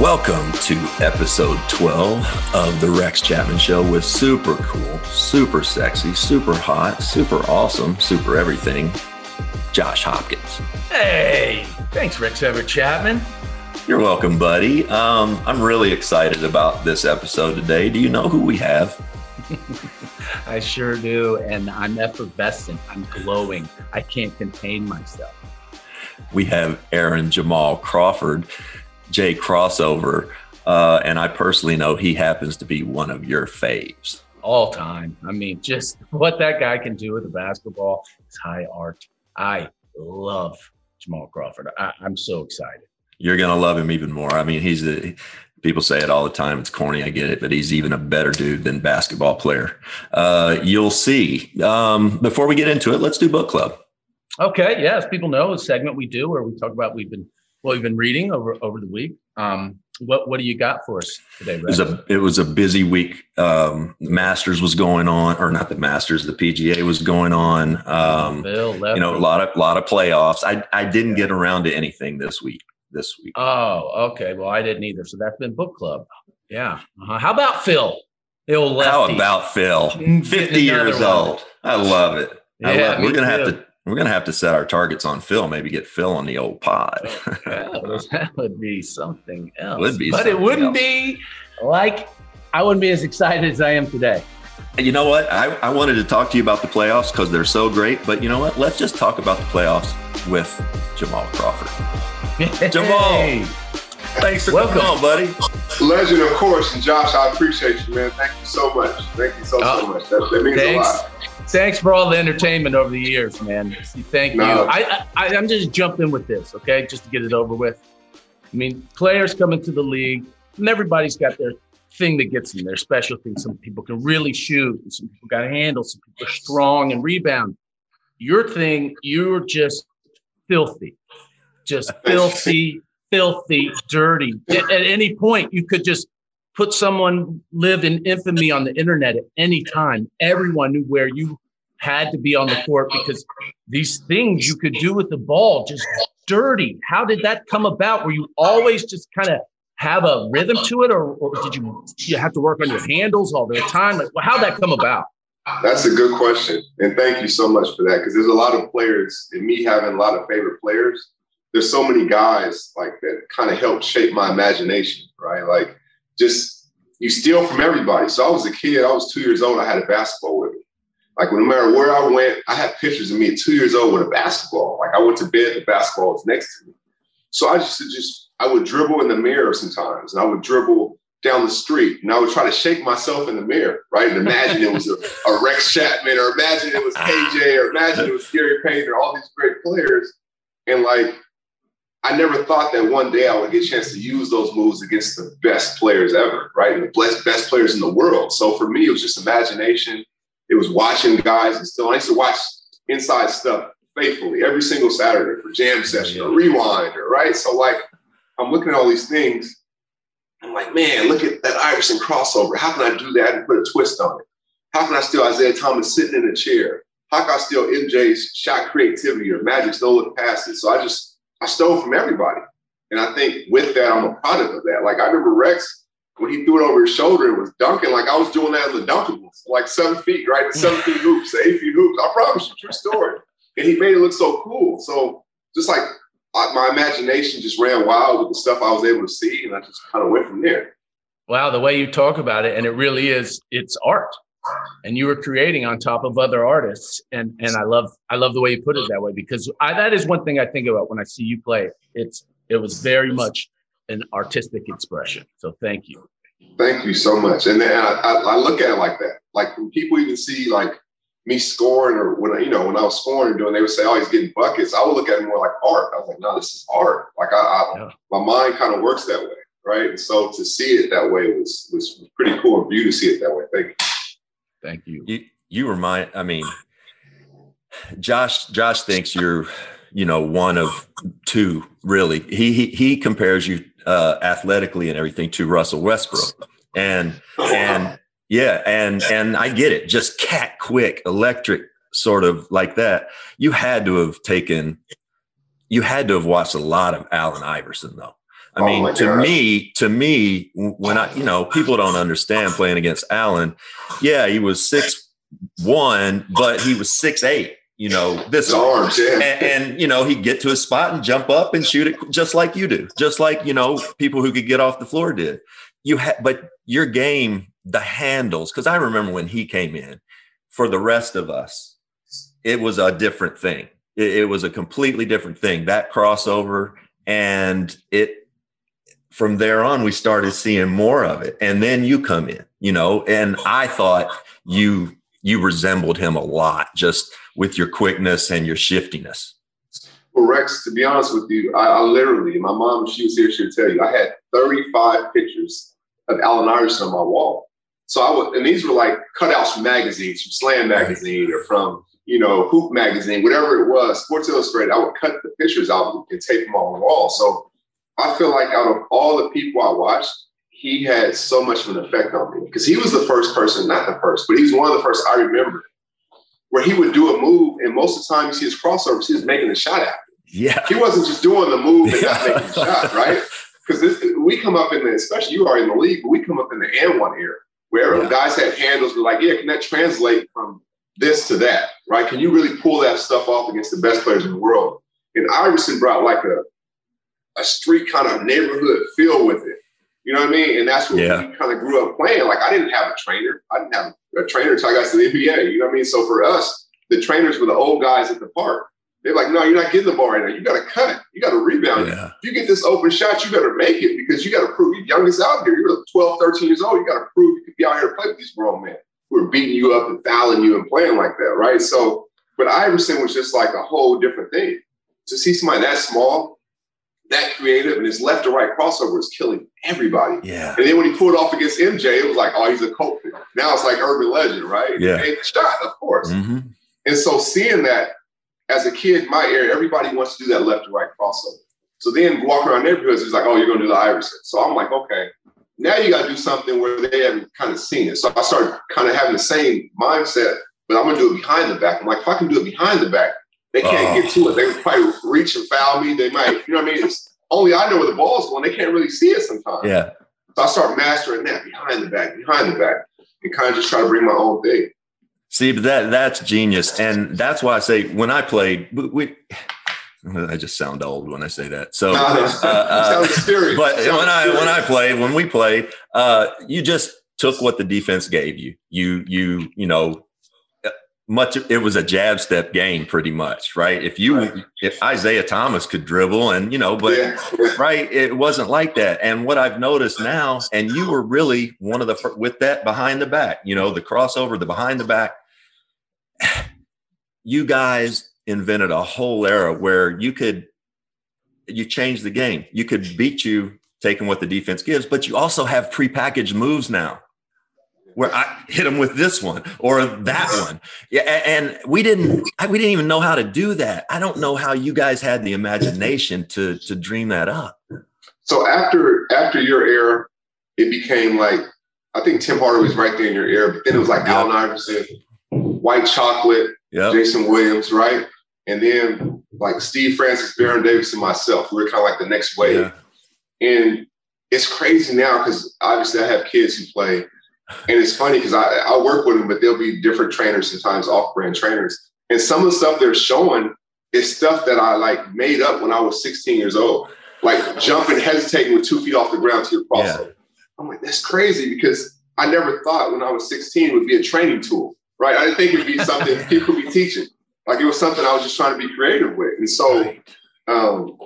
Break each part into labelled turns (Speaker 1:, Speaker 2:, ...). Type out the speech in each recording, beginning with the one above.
Speaker 1: Welcome to episode 12 of The Rex Chapman Show with super cool, super sexy, super hot, super awesome, super everything, Josh Hopkins.
Speaker 2: Hey, thanks, Rex Everett Chapman.
Speaker 1: You're welcome, buddy. Um, I'm really excited about this episode today. Do you know who we have?
Speaker 2: I sure do. And I'm effervescent. I'm glowing. I can't contain myself.
Speaker 1: We have Aaron Jamal Crawford. Jay Crossover. Uh, and I personally know he happens to be one of your faves.
Speaker 2: All time. I mean, just what that guy can do with the basketball is high art. I love Jamal Crawford. I, am so excited.
Speaker 1: You're going to love him even more. I mean, he's a, people say it all the time. It's corny. I get it, but he's even a better dude than basketball player. Uh, you'll see. Um, before we get into it, let's do book club.
Speaker 2: Okay. Yes. People know a segment we do where we talk about, we've been what we've been reading over over the week. Um, what what do you got for us today? It
Speaker 1: was a it was a busy week. Um, the Masters was going on, or not the Masters, the PGA was going on. Um, you know, a lot of lot of playoffs. I I didn't get around to anything this week. This week.
Speaker 2: Oh, okay. Well, I didn't either. So that's been book club. Yeah. Uh-huh. How about Phil?
Speaker 1: The old How about Phil? Fifty years old. I love it. I yeah, love it. We're gonna too. have to we're going to have to set our targets on Phil. Maybe get Phil on the old pod.
Speaker 2: Oh, that would be something else.
Speaker 1: Would be,
Speaker 2: but it wouldn't else. be like I wouldn't be as excited as I am today.
Speaker 1: You know what? I, I wanted to talk to you about the playoffs because they're so great. But you know what? Let's just talk about the playoffs with Jamal Crawford. Jamal, thanks for Welcome. coming on, buddy.
Speaker 3: Legend, of course. And Josh, I appreciate you, man. Thank you so much. Thank you so, so oh, much. That, that means thanks. a lot
Speaker 2: thanks for all the entertainment over the years, man. Thank no. you. I, I, I'm just jumping with this, okay, just to get it over with. I mean, players come into the league, and everybody's got their thing that gets them, their special thing. Some people can really shoot, some people got handles, some people are strong and rebound. Your thing, you're just filthy, just filthy, filthy, dirty. At, at any point, you could just put someone live in infamy on the internet at any time. Everyone knew where you had to be on the court because these things you could do with the ball just dirty. How did that come about? Were you always just kind of have a rhythm to it, or, or did you you have to work on your handles all the time? Like, well, how'd that come about?
Speaker 3: That's a good question, and thank you so much for that. Because there's a lot of players, and me having a lot of favorite players. There's so many guys like that kind of helped shape my imagination, right? Like just you steal from everybody. So I was a kid. I was two years old. I had a basketball with me. Like no matter where I went, I had pictures of me at two years old with a basketball. Like I went to bed, the basketball was next to me. So I just just I would dribble in the mirror sometimes, and I would dribble down the street, and I would try to shake myself in the mirror, right, and imagine it was a, a Rex Chapman, or imagine it was KJ, or imagine it was Gary Payton, or all these great players, and like I never thought that one day I would get a chance to use those moves against the best players ever, right? The best, best players in the world. So for me, it was just imagination. It was watching guys and still I used to watch inside stuff faithfully every single Saturday for jam session or rewind or right. So like I'm looking at all these things. I'm like, man, look at that Iverson crossover. How can I do that and put a twist on it? How can I steal Isiah Thomas sitting in a chair? How can I steal MJ's shot creativity or Magic's no look passes? So I just I stole from everybody. And I think with that, I'm a product of that. Like I remember Rex, when he threw it over his shoulder, it was dunking like I was doing that in the dunkables, like seven feet, right? Seven feet hoops, eight feet hoops. I promise you, true story. And he made it look so cool. So just like I, my imagination just ran wild with the stuff I was able to see, and I just kind of went from there.
Speaker 2: Wow, the way you talk about it, and it really is, it's art and you were creating on top of other artists and and i love i love the way you put it that way because I, that is one thing i think about when i see you play it's it was very much an artistic expression so thank you
Speaker 3: thank you so much and then I, I, I look at it like that like when people even see like me scoring or when you know when I was scoring and doing, they would say, "Oh, he's getting buckets." I would look at it more like art. I was like, "No, this is art." Like I, I yeah. my mind kind of works that way, right? And so to see it that way was was pretty cool of you to see it that way. Thank you.
Speaker 2: Thank you.
Speaker 1: You you remind. I mean, Josh Josh thinks you're you know one of two really. He he, he compares you uh, athletically and everything to Russell Westbrook, and and yeah, and and I get it. Just cat quick, electric, sort of like that. You had to have taken you had to have watched a lot of Allen Iverson though. I oh mean, to God. me, to me, when I, you know, people don't understand playing against Allen. Yeah, he was six one, but he was six eight. You know, this arms, yeah. and, and you know, he'd get to a spot and jump up and shoot it just like you do, just like you know, people who could get off the floor did. You had, but your game, the handles, because I remember when he came in. For the rest of us, it was a different thing. It, it was a completely different thing. That crossover, and it from there on, we started seeing more of it. And then you come in, you know, and I thought you you resembled him a lot just with your quickness and your shiftiness.
Speaker 3: Well, Rex, to be honest with you, I, I literally, my mom, she was here, she would tell you, I had 35 pictures of Allen Iverson on my wall. So I would, and these were like cutouts from magazines, from Slam magazine or from, you know, Hoop magazine, whatever it was, Sports Illustrated. I would cut the pictures out and tape them on the wall. So I feel like out of all the people I watched, he had so much of an effect on me because he was the first person, not the first, but he was one of the first I remember where he would do a move, and most of the time you see his crossovers, he was making a shot after.
Speaker 1: Yeah,
Speaker 3: he wasn't just doing the move and not making a shot, right? Because we come up in the, especially you are in the league, but we come up in the and one era where yeah. guys had handles. We're like, yeah, can that translate from this to that, right? Can you really pull that stuff off against the best players in the world? And Iverson brought like a a street kind of neighborhood feel with it. You know what I mean? And that's what yeah. we kind of grew up playing. Like I didn't have a trainer. I didn't have a trainer until I got to the NBA. You know what I mean? So for us, the trainers were the old guys at the park. They're like, no, you're not getting the ball right now. You got to cut it. You got to rebound. Yeah. If you get this open shot, you better make it because you got to prove you're youngest out here. You're 12, 13 years old. You got to prove you can be out here and play with these grown men who are beating you up and fouling you and playing like that, right? So, but Iverson was just like a whole different thing. To see somebody that small that creative, and his left to right crossover was killing everybody.
Speaker 1: Yeah.
Speaker 3: And then when he pulled off against MJ, it was like, oh, he's a cult. Now it's like urban legend, right?
Speaker 1: Yeah.
Speaker 3: And shot, of course. Mm-hmm. And so seeing that as a kid in my area, everybody wants to do that left to right crossover. So then walking around neighborhoods, it's like, oh, you're gonna do the Iverson. So I'm like, okay, now you gotta do something where they haven't kind of seen it. So I started kind of having the same mindset, but I'm gonna do it behind the back. I'm like, if I can do it behind the back, they can't get to it. They might reach and foul me. They might, you know what I mean? It's, only I know where the ball's going. They can't really see it sometimes.
Speaker 1: Yeah.
Speaker 3: So I start mastering that behind the back, behind the back, and kind of just try to bring my own thing.
Speaker 1: See, but that that's genius, and that's why I say when I played, we, I just sound old when I say that. So, no, uh, uh, but when I when I played, when we played, uh, you just took what the defense gave you. You you you know much it was a jab step game pretty much right? If you right. if isiah thomas could dribble and you know but yeah. right it wasn't like that. And what i've noticed now and you were really one of the with that behind the back you know the crossover the behind the back. You guys invented a whole era where you could you change the game. You could beat you taking what the defense gives but you also have prepackaged moves now where I hit him with this one or that one. Yeah, and we didn't we didn't even know how to do that. I don't know how you guys had the imagination to to dream that up.
Speaker 3: So after after your era, it became like I think Tim Hardaway was right there in your era, but then it was like yep. Allen Iverson, White Chocolate, yep. Jason Williams, right? And then like Steve Francis, Baron Davis, and myself. We were kind of like the next wave. Yeah. And it's crazy now because obviously I have kids who play and it's funny because I, I work with them, but they'll be different trainers, sometimes off-brand trainers. And some of the stuff they're showing is stuff that I like made up when I was 16 years old. Like jumping, hesitating with two feet off the ground to your crossover. Yeah. I'm like, that's crazy because I never thought when I was 16 would be a training tool, right? I didn't think it would be something people would be teaching. Like it was something I was just trying to be creative with. And so um,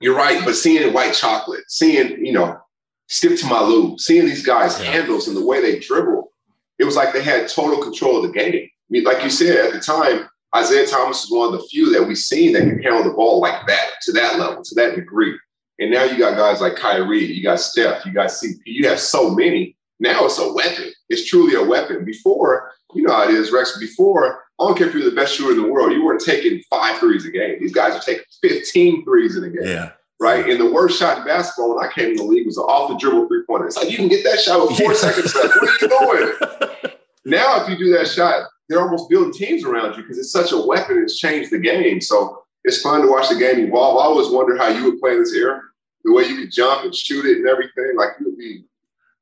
Speaker 3: you're right, but seeing white chocolate, seeing, you know, Skip to My Lou, seeing these guys' yeah. handles and the way they dribble, it was like they had total control of the game. I mean, like you said at the time, Isiah Thomas is one of the few that we've seen that can handle the ball like that, to that level, to that degree. And now you got guys like Kyrie, you got Steph, you got CP, you have so many. Now it's a weapon. It's truly a weapon. Before, you know how it is, Rex. Before, I don't care if you're the best shooter in the world, you weren't taking five threes a game. These guys are taking 15 threes in a game.
Speaker 1: Yeah
Speaker 3: right? And the worst shot in basketball when I came in the league was an off the dribble three pointer. It's like you can get that shot with four yeah. seconds left. What are you doing? now, if you do that shot, they're almost building teams around you because it's such a weapon. It's changed the game. So it's fun to watch the game evolve. I always wonder how you would play in this era, the way you could jump and shoot it and everything. Like you would be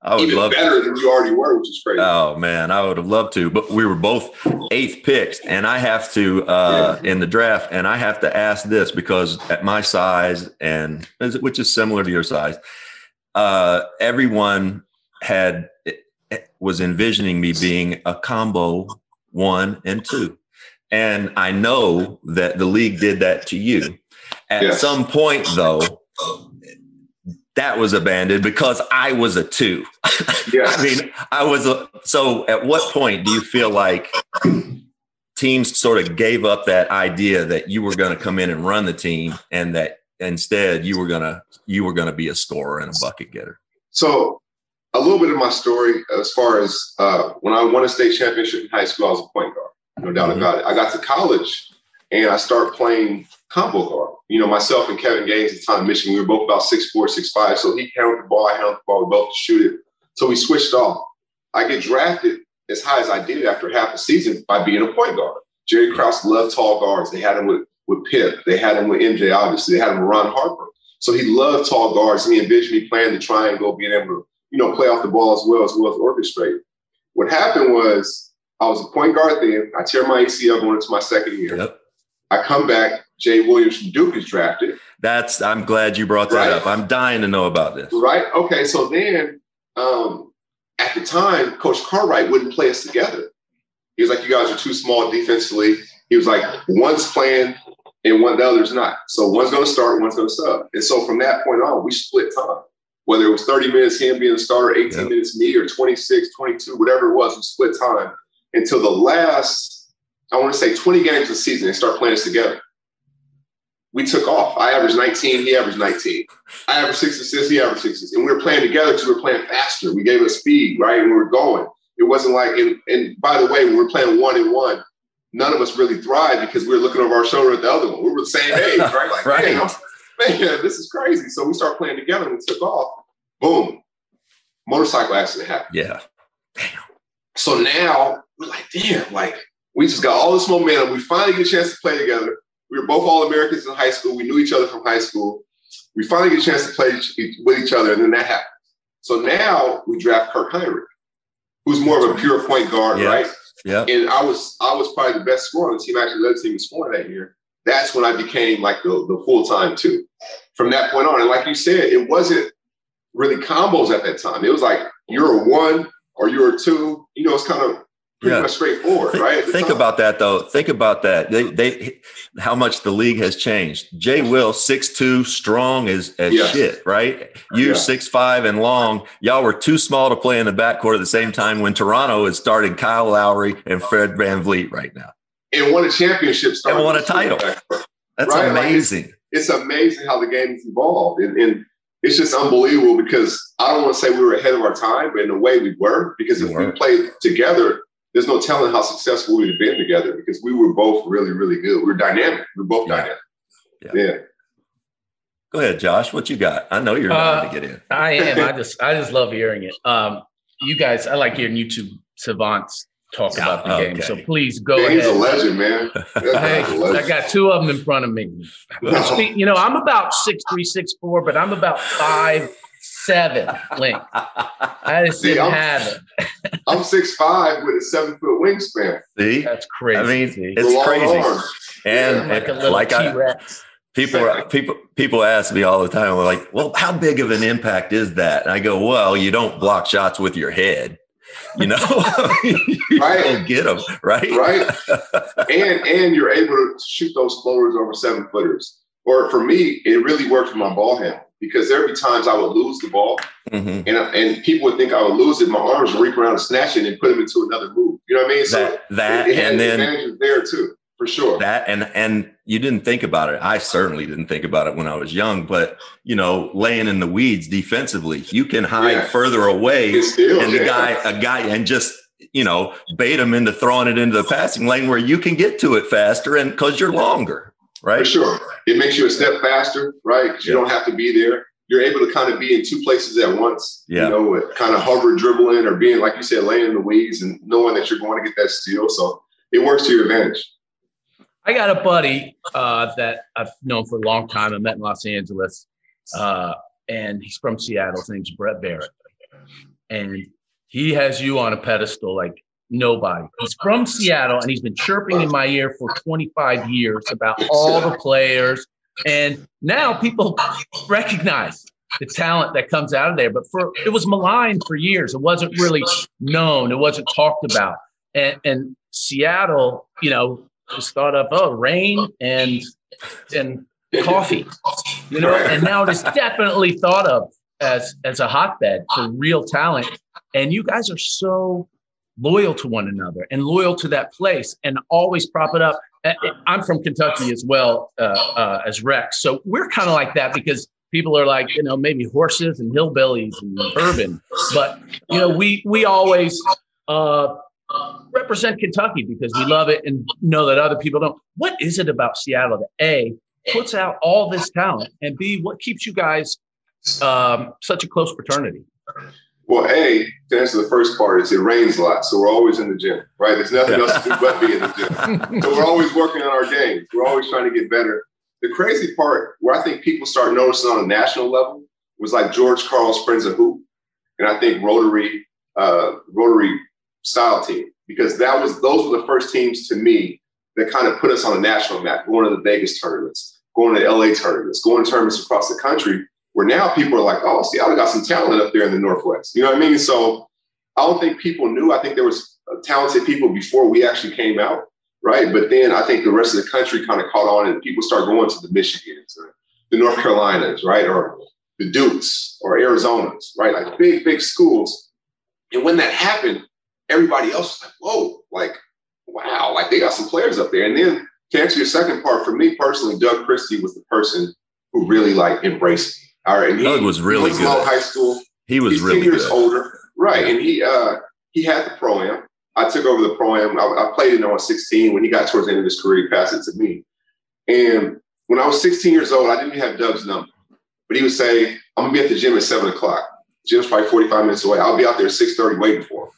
Speaker 3: I would even love better to. than you already were, which is crazy.
Speaker 1: Oh man, I would have loved to, but we were both eighth picks, and I have to uh, yeah. in the draft, and I have to ask this because at my size and which is similar to your size, uh, everyone had was envisioning me being a combo one and two, and I know that the league did that to you. At yes. some point, though, that was abandoned because I was a two. Yeah. I mean, I was a so at what point do you feel like teams sort of gave up that idea that you were going to come in and run the team and that instead you were going to you were going to be a scorer and a bucket getter?
Speaker 3: So a little bit of my story as far as uh, when I won a state championship in high school, I was a point guard, no doubt mm-hmm. about it. I got to college and I started playing combo guard. You know, myself and Kevin Gaines at the time, in Michigan, we were both about six four, six five. So he handled the ball, I handled the ball, we both shoot it. So we switched off. I get drafted as high as I did after half a season by being a point guard. Jerry Krause loved tall guards. They had him with, with Pip. They had him with MJ, obviously. They had him with Ron Harper. So he loved tall guards. And he envisioned me playing the triangle, being able to, you know, play off the ball as well as well as orchestrate. What happened was I was a point guard then. I tear my ACL going into my second year. Yep. I come back, Jay Williams from Duke is drafted.
Speaker 1: That's I'm glad you brought that right? up. I'm dying to know about this.
Speaker 3: Right. Okay. So then um, at the time, Coach Cartwright wouldn't play us together. He was like, You guys are too small defensively. He was like, one's playing and one the other's not. So one's gonna start, one's gonna sub. And so from that point on, we split time. Whether it was 30 minutes him being the starter, 18 yep. minutes me, or 26, 22, whatever it was, we split time until the last I want to say 20 games a season and start playing this together. We took off. I averaged 19, he averaged 19. I averaged six assists, he averaged six assists. And we were playing together because we were playing faster. We gave us speed, right? And we were going. It wasn't like, and, and by the way, when we were playing one and one, none of us really thrived because we were looking over our shoulder at the other one. We were the same age, right? Like, right. Man, man, this is crazy. So we started playing together and we took off. Boom. Motorcycle accident happened.
Speaker 1: Yeah. Damn.
Speaker 3: So now we're like, damn, like we just got all this momentum. We finally get a chance to play together. We were both All Americans in high school. We knew each other from high school. We finally get a chance to play with each other, and then that happens. So now we draft Kirk Hinrich, who's more of a pure point guard, yeah. right?
Speaker 1: Yeah.
Speaker 3: And I was I was probably the best scorer on the team. Actually, led the team in scoring that year. That's when I became like the, the full time two. From that point on, and like you said, it wasn't really combos at that time. It was like you're a one or you're a two. You know, it's kind of pretty yeah. much straightforward,
Speaker 1: think,
Speaker 3: right?
Speaker 1: Think about that though. Think about that. They they how much the league has changed. Jay Will six two strong as as yes. shit, right? You yeah. six five and long. Y'all were too small to play in the backcourt at the same time when Toronto is starting Kyle Lowry and Fred Van VanVleet right now.
Speaker 3: And won a championship.
Speaker 1: And won a title. That's right? amazing.
Speaker 3: Like it's, it's, amazing how the game has evolved. And, and it's just unbelievable because I don't want to say we were ahead of our time, but in a way we were. Because if we played together, there's no telling how successful we'd have been together because we were both really, really good. We we're dynamic. We are both yeah. dynamic. Yeah. yeah.
Speaker 1: Go ahead, Josh. What you got? I know you're uh, to get in.
Speaker 2: I am. I just I just love hearing it. Um, you guys, I like hearing YouTube savants talk yeah, about the okay. game. So please go
Speaker 3: man,
Speaker 2: ahead.
Speaker 3: He's a legend, man.
Speaker 2: hey, I got two of them in front of me. you know, I'm about six three, six four, but I'm about five seven length. I just See, didn't I'm, have it.
Speaker 3: I'm six five with a seven foot wingspan.
Speaker 1: See,
Speaker 2: that's crazy.
Speaker 1: I mean, See? it's crazy. Arms. And yeah, like, a like T-Rex. I, people people people ask me all the time, They're like, "Well, how big of an impact is that?" And I go, "Well, you don't block shots with your head." You know, you right? Don't get them right,
Speaker 3: right. and and you're able to shoot those floaters over seven footers. Or for me, it really worked with my ball handle because there would be times I would lose the ball, mm-hmm. and and people would think I would lose it. My arms would reach around and snatch it and put them into another move. You know what I mean?
Speaker 1: So that, that it, it and then
Speaker 3: advantages there too, for sure.
Speaker 1: That and and you didn't think about it. I certainly didn't think about it when I was young. But you know, laying in the weeds defensively, you can hide yeah. further away, still, and the yeah. guy, a guy, and just you know, bait him into throwing it into the passing lane where you can get to it faster, and because you're longer right?
Speaker 3: For sure. It makes you a step faster, right? Because you don't have to be there. You're able to kind of be in two places at once.
Speaker 1: Yeah.
Speaker 3: You know, kind of hover, dribbling, or being, like you said, laying in the weeds and knowing that you're going to get that steal. So it works to your advantage.
Speaker 2: I got a buddy uh, that I've known for a long time. I met in Los Angeles, uh, and he's from Seattle. His name's Brett Barrett, and he has you on a pedestal like nobody. He's from Seattle, and he's been chirping in my ear for 25 years about all the players. And now people recognize the talent that comes out of there. But for it was maligned for years. It wasn't really known. It wasn't talked about. And, and Seattle, you know, was thought of oh rain and and coffee, you know, and now it is definitely thought of as as a hotbed for real talent. And you guys are so loyal to one another and loyal to that place and always prop it up. I'm from Kentucky as well uh, uh, as Rex, so we're kind of like that because people are like you know maybe horses and hillbillies and urban, but you know we we always uh, represent Kentucky because we love it and know that other people don't. What is it about Seattle that A puts out all this talent and B what keeps you guys um, such a close fraternity?
Speaker 3: Well, A, to answer the first part, is it rains a lot. So we're always in the gym, right? There's nothing else to do but be in the gym. so we're always working on our games. We're always trying to get better. The crazy part where I think people start noticing on a national level was like George Karl's Friends of Hoop. And I think Rotary, uh, Rotary style team, because that was those were the first teams to me that kind of put us on a national map, going to the Vegas tournaments, going to LA tournaments, going to tournaments across the country where now people are like, oh, Seattle got some talent up there in the Northwest. You know what I mean? So I don't think people knew. I think there was talented people before we actually came out, right? But then I think the rest of the country kind of caught on and people start going to the Michigans or the North Carolinas, right? Or the Dukes or Arizonas, right? Like big, big schools. And when that happened, everybody else was like, whoa, like, wow, like they got some players up there. And then to answer your second part, for me personally, Doug Christie was the person who really like embraced me all right.
Speaker 1: He, Doug was really good.
Speaker 3: he
Speaker 1: good.
Speaker 3: High school.
Speaker 1: He was
Speaker 3: He's
Speaker 1: really
Speaker 3: 10 years
Speaker 1: good.
Speaker 3: older. Right. Yeah. And he uh he had the pro am. I took over the pro am. I, I played it was 16. When he got towards the end of his career, he passed it to me. And when I was 16 years old, I didn't have Doug's number. But he would say, I'm gonna be at the gym at seven o'clock. gym's probably 45 minutes away. I'll be out there at 6:30 waiting for him.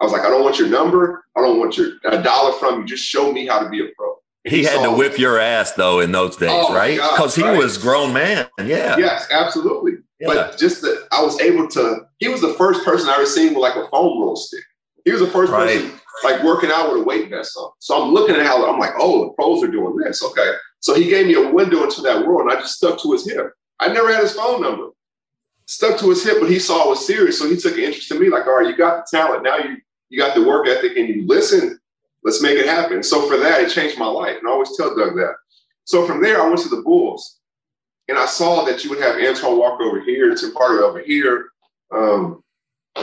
Speaker 3: I was like, I don't want your number. I don't want your a dollar from you. Just show me how to be a pro.
Speaker 1: He had to whip your ass though in those days,
Speaker 3: Oh,
Speaker 1: right? Because he
Speaker 3: right.
Speaker 1: was grown man. Yeah.
Speaker 3: Yes, absolutely.
Speaker 1: Yeah.
Speaker 3: But just that I was able to, he was the first person I ever seen with like a foam roll stick. He was the first
Speaker 1: Right.
Speaker 3: person like working out with a weight vest on. So I'm looking at how I'm like, oh, the pros are doing this. Okay. So he gave me a window into that world and I just stuck to his hip. I never had his phone number. Stuck to his hip, but he saw it was serious. So he took an interest in me, like, all right, you got the talent. Now you you got the work ethic and you listen, let's make it happen. So for that, it changed my life. And I always tell Doug that. So from there, I went to the Bulls and I saw that you would have Antoine Walker over here, Tim Carter over here, um,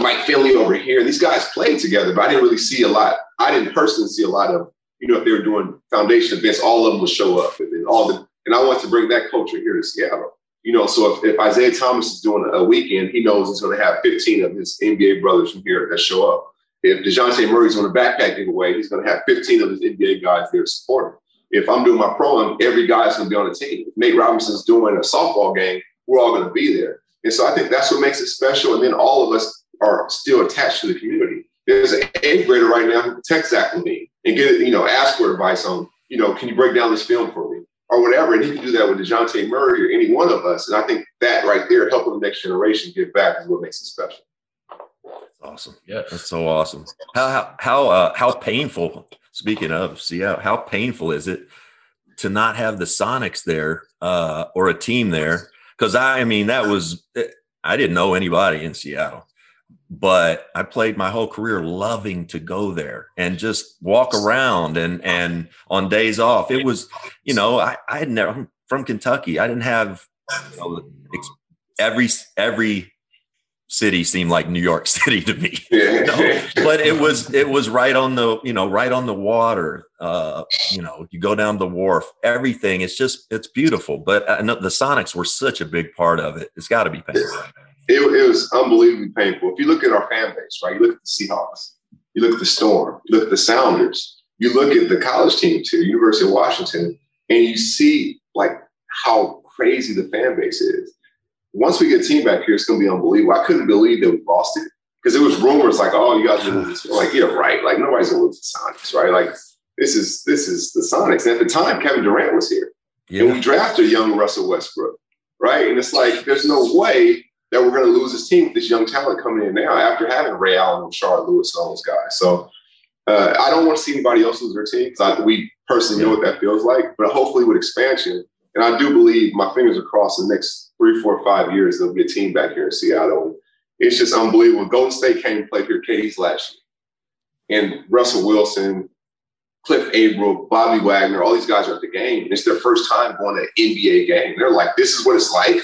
Speaker 3: Mike Finley over here. These guys played together, but I didn't really see a lot. I didn't personally see a lot of, you know, if they were doing foundation events, all of them would show up, and then all the. And I want to bring that culture here to Seattle. You know, so if, if Isaiah Thomas is doing a weekend, he knows he's going to have 15 of his NBA brothers from here that show up. If Dejounte Murray's on a backpack giveaway, he's going to have 15 of his NBA guys there to support him. If I'm doing my pro, every guy's going to be on the team. If Nate Robinson's doing a softball game, we're all going to be there. And so I think that's what makes it special. And then all of us are still attached to the community. There's an eighth grader right now who can text Zach LaVine and get, you know, ask for advice on, you know, can you break down this film for me or whatever. And he can do that with DeJounte Murray or any one of us. And I think that right there, helping the next generation get back is what makes it special.
Speaker 1: Awesome.
Speaker 2: Yeah.
Speaker 1: That's so awesome. How how how uh, how painful. Speaking of Seattle, how painful is it to not have the Sonics there uh, or a team there? Because I, I mean, that was I didn't know anybody in Seattle, but I played my whole career loving to go there and just walk around and and on days off. It was, you know, I I had never I'm from Kentucky. I didn't have you know, every every city seemed like New York City to me.
Speaker 3: Yeah.
Speaker 1: No, but it was it was right on the you know right on the water. Uh, you know, you go down the wharf. Everything it's just it's beautiful. But I know the Sonics were such a big part of it. It's got to be painful.
Speaker 3: it, it was unbelievably painful. If you look at our fan base, right? You look at the Seahawks, you look at the Storm, you look at the Sounders, you look at the college teams here, University of Washington, and you see like how crazy the fan base is. Once we get a team back here, it's going to be unbelievable. I couldn't believe that we lost it because it was rumors like, "Oh, you guys are losing." Like, yeah, right. Like nobody's going to lose the Sonics, right? Like this is this is the Sonics. And at the time, Kevin Durant was here. Yeah. And we drafted young Russell Westbrook, right? And it's like there's no way that we're going to lose this team with this young talent coming in now after having Ray Allen and Rashard Lewis and all those guys. So uh, I don't want to see anybody else lose their team because we personally know what that feels like. But hopefully, with expansion, and I do believe my fingers are crossed the next three, four, five years there'll be a team back here in Seattle. It's just unbelievable. Golden State came and played here KD's last year, and Russell Wilson, Cliff Avril, Bobby Wagner, all these guys are at the game. It's their first time going to an NBA game. They're like, this is what it's like.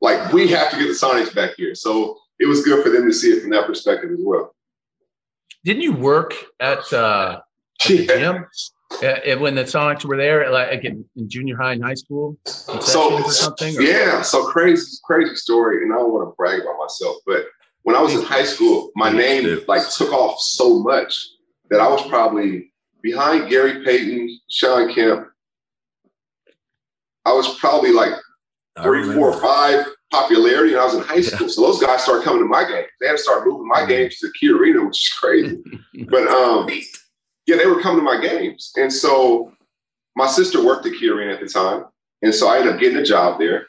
Speaker 3: Like we have to get the Sonics back here. So it was good for them to see it from that perspective as well.
Speaker 2: Didn't you work at, uh, at the gym? Uh, when the Sonics were there, like in, in junior high and high school,
Speaker 3: so or something. Or? Yeah, so crazy, crazy story, and I don't want to brag about myself, but when I was in high school, my name like took off so much that I was probably behind Gary Payton, Shawn Kemp. I was probably like three, four, five popularity, and I was in high school. Yeah. So those guys started coming to my games. They had to start moving my games to Key Arena, which is crazy. but um, yeah, they were coming to my games, and so my sister worked at Arena at the time, and so I ended up getting a job there.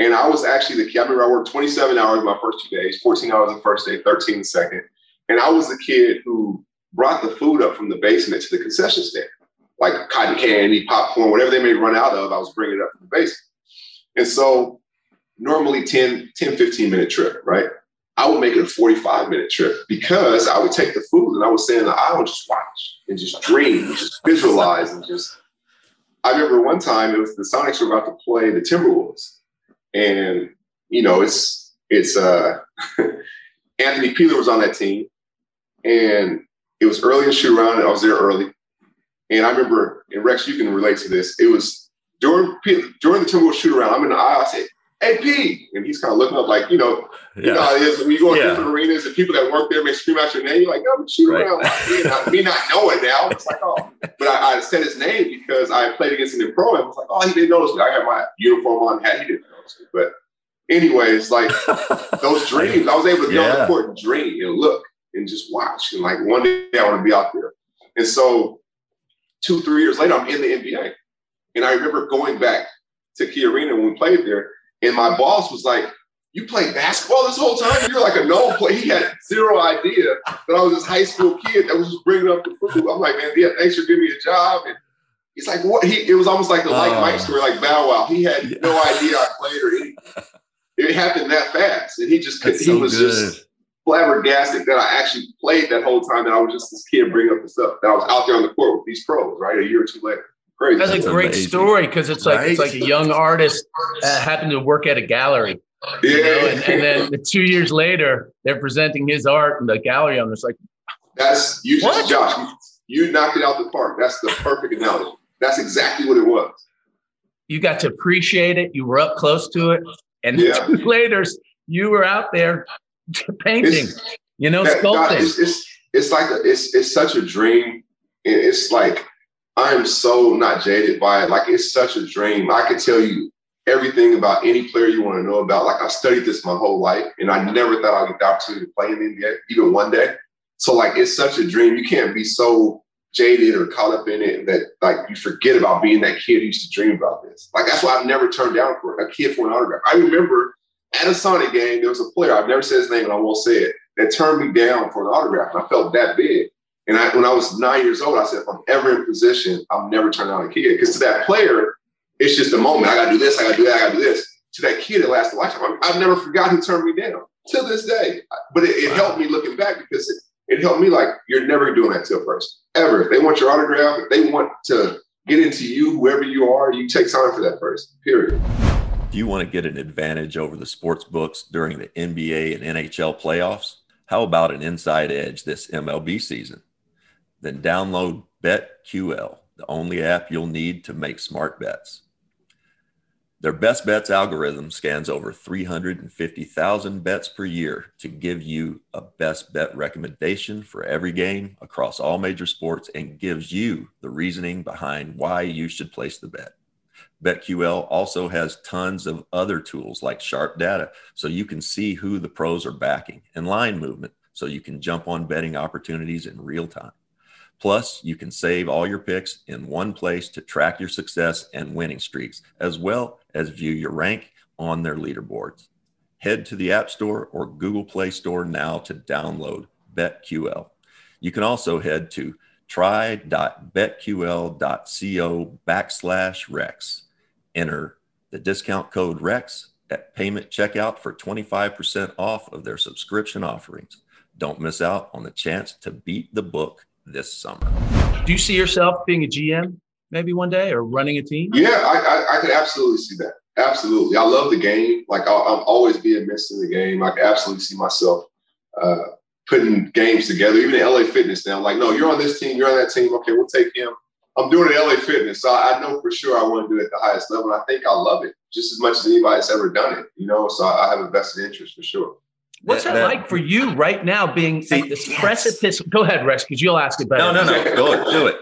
Speaker 3: And I was actually the kid. I remember I worked 27 hours my first two days, 14 hours the first day, 13 the second. And I was the kid who brought the food up from the basement to the concession stand, like cotton candy, popcorn, whatever they may run out of, I was bringing it up from the basement. And so normally 10, 10, 15 minute trip, right? I would make it a 45 minute trip because I would take the food and I would stand in the aisle and just watch and just dream, just visualize and just. I remember one time it was the Sonics were about to play the Timberwolves. And, you know, it's, it's, uh, Anthony Peeler was on that team. And it was early in shoot around, and I was there early. And I remember, and Rex, you can relate to this. It was during during the Timberwolves shoot around. I'm in the aisle. I say, "Hey, P," and he's kind of looking up, like you know, yeah. you know how it is when you go in yeah. different arenas and people that work there may scream out your name. You're like, "No, shoot right. around." me, not, me not knowing now, it's like, oh. But I, I, said his name because I played against him in pro. And I was like, "Oh, he didn't notice me. I had my uniform on, hat. He didn't notice me." But anyways, like those dreams, I was able to go on the court and dream and look and just watch. And like one day I want to be out there. And so two, three years later, I'm in the NBA. And I remember going back to Key Arena when we played there, and my boss was like, you played basketball this whole time? You're like a no play. He had zero idea that I was this high school kid that was just bringing up the food. I'm like, man, yeah, thanks for giving me a job. And he's like, what? He, it was almost like the uh, like Mike story, like Bow Wow. He had yeah. no idea I played or anything. It happened that fast, and he just he so was good. just flabbergasted that I actually played that whole time that I was just this kid bringing up the stuff that I was out there on the court with these pros, right? A year or two later. Crazy.
Speaker 2: That's, That's a great amazing. story because it's like right? it's like a young artist uh, happened to work at a gallery. Yeah. You know, and, and, then two years later, they're presenting his art in the gallery. I'm just like,
Speaker 3: that's you just Josh. You, you knocked it out the park. That's the perfect analogy. That's exactly what it was.
Speaker 2: You got to appreciate it. You were up close to it, and yeah. two later, you were out there painting, it's, you know, that, sculpting. God,
Speaker 3: it's, it's, it's like a, it's it's such a dream. It's like I'm so not jaded by it. Like it's such a dream. I could tell you everything about any player you want to know about. Like I studied this my whole life, and I never thought I'd get the opportunity to play in the NBA, even one day. So like it's such a dream. You can't be so jaded or caught up in it that like you forget about being that kid who used to dream about this. Like that's why I've never turned down for a kid for an autograph. I remember at a Sonic game, there was a player, I've never said his name and I won't say it, that turned me down for an autograph. And I felt that big. And I, when I was nine years old, I said, if I'm ever in position, I'm never turning down a kid. Because to that player, it's just a moment. I got to do this, I got to do that, I got to do this. To that kid, it lasts a lifetime. I've never forgotten who turned me down to this day. But it, it wow. helped me looking back because it, it helped me like, you're never doing that to a person, ever. If they want your autograph, if they want to get into you, whoever you are, you take time for that person, period.
Speaker 1: Do you want to get an advantage over the sports books during the NBA and NHL playoffs? How about an inside edge this MLB season? Then download BetQL, the only app you'll need to make smart bets. Their best bets algorithm scans over 350,000 bets per year to give you a best bet recommendation for every game across all major sports and gives you the reasoning behind why you should place the bet. BetQL also has tons of other tools like sharp data so you can see who the pros are backing and line movement so you can jump on betting opportunities in real time. Plus, you can save all your picks in one place to track your success and winning streaks, as well as view your rank on their leaderboards. Head to the App Store or Google Play Store now to download BetQL. You can also head to try.betql.co backslash Rex. Enter the discount code REX at payment checkout for 25% off of their subscription offerings. Don't miss out on the chance to beat the book this summer.
Speaker 2: Do you see yourself being a GM maybe one day or running a team?
Speaker 3: Yeah, I, I, I could absolutely see that. Absolutely. I love the game. Like I'll, I'll always be amidst in the game. I can absolutely see myself uh, putting games together. Even in LA Fitness now, like, no, you're on this team, you're on that team. Okay, we'll take him. I'm doing it LA Fitness, so I know for sure I want to do it at the highest level. And I think I love it just as much as anybody's ever done it. You know, so I have a vested interest for sure.
Speaker 2: What's that, that, like for you right now, being see, at this yes. precipice? Go ahead, Rex, because you'll ask it better.
Speaker 1: No, no, no. Go ahead, do it.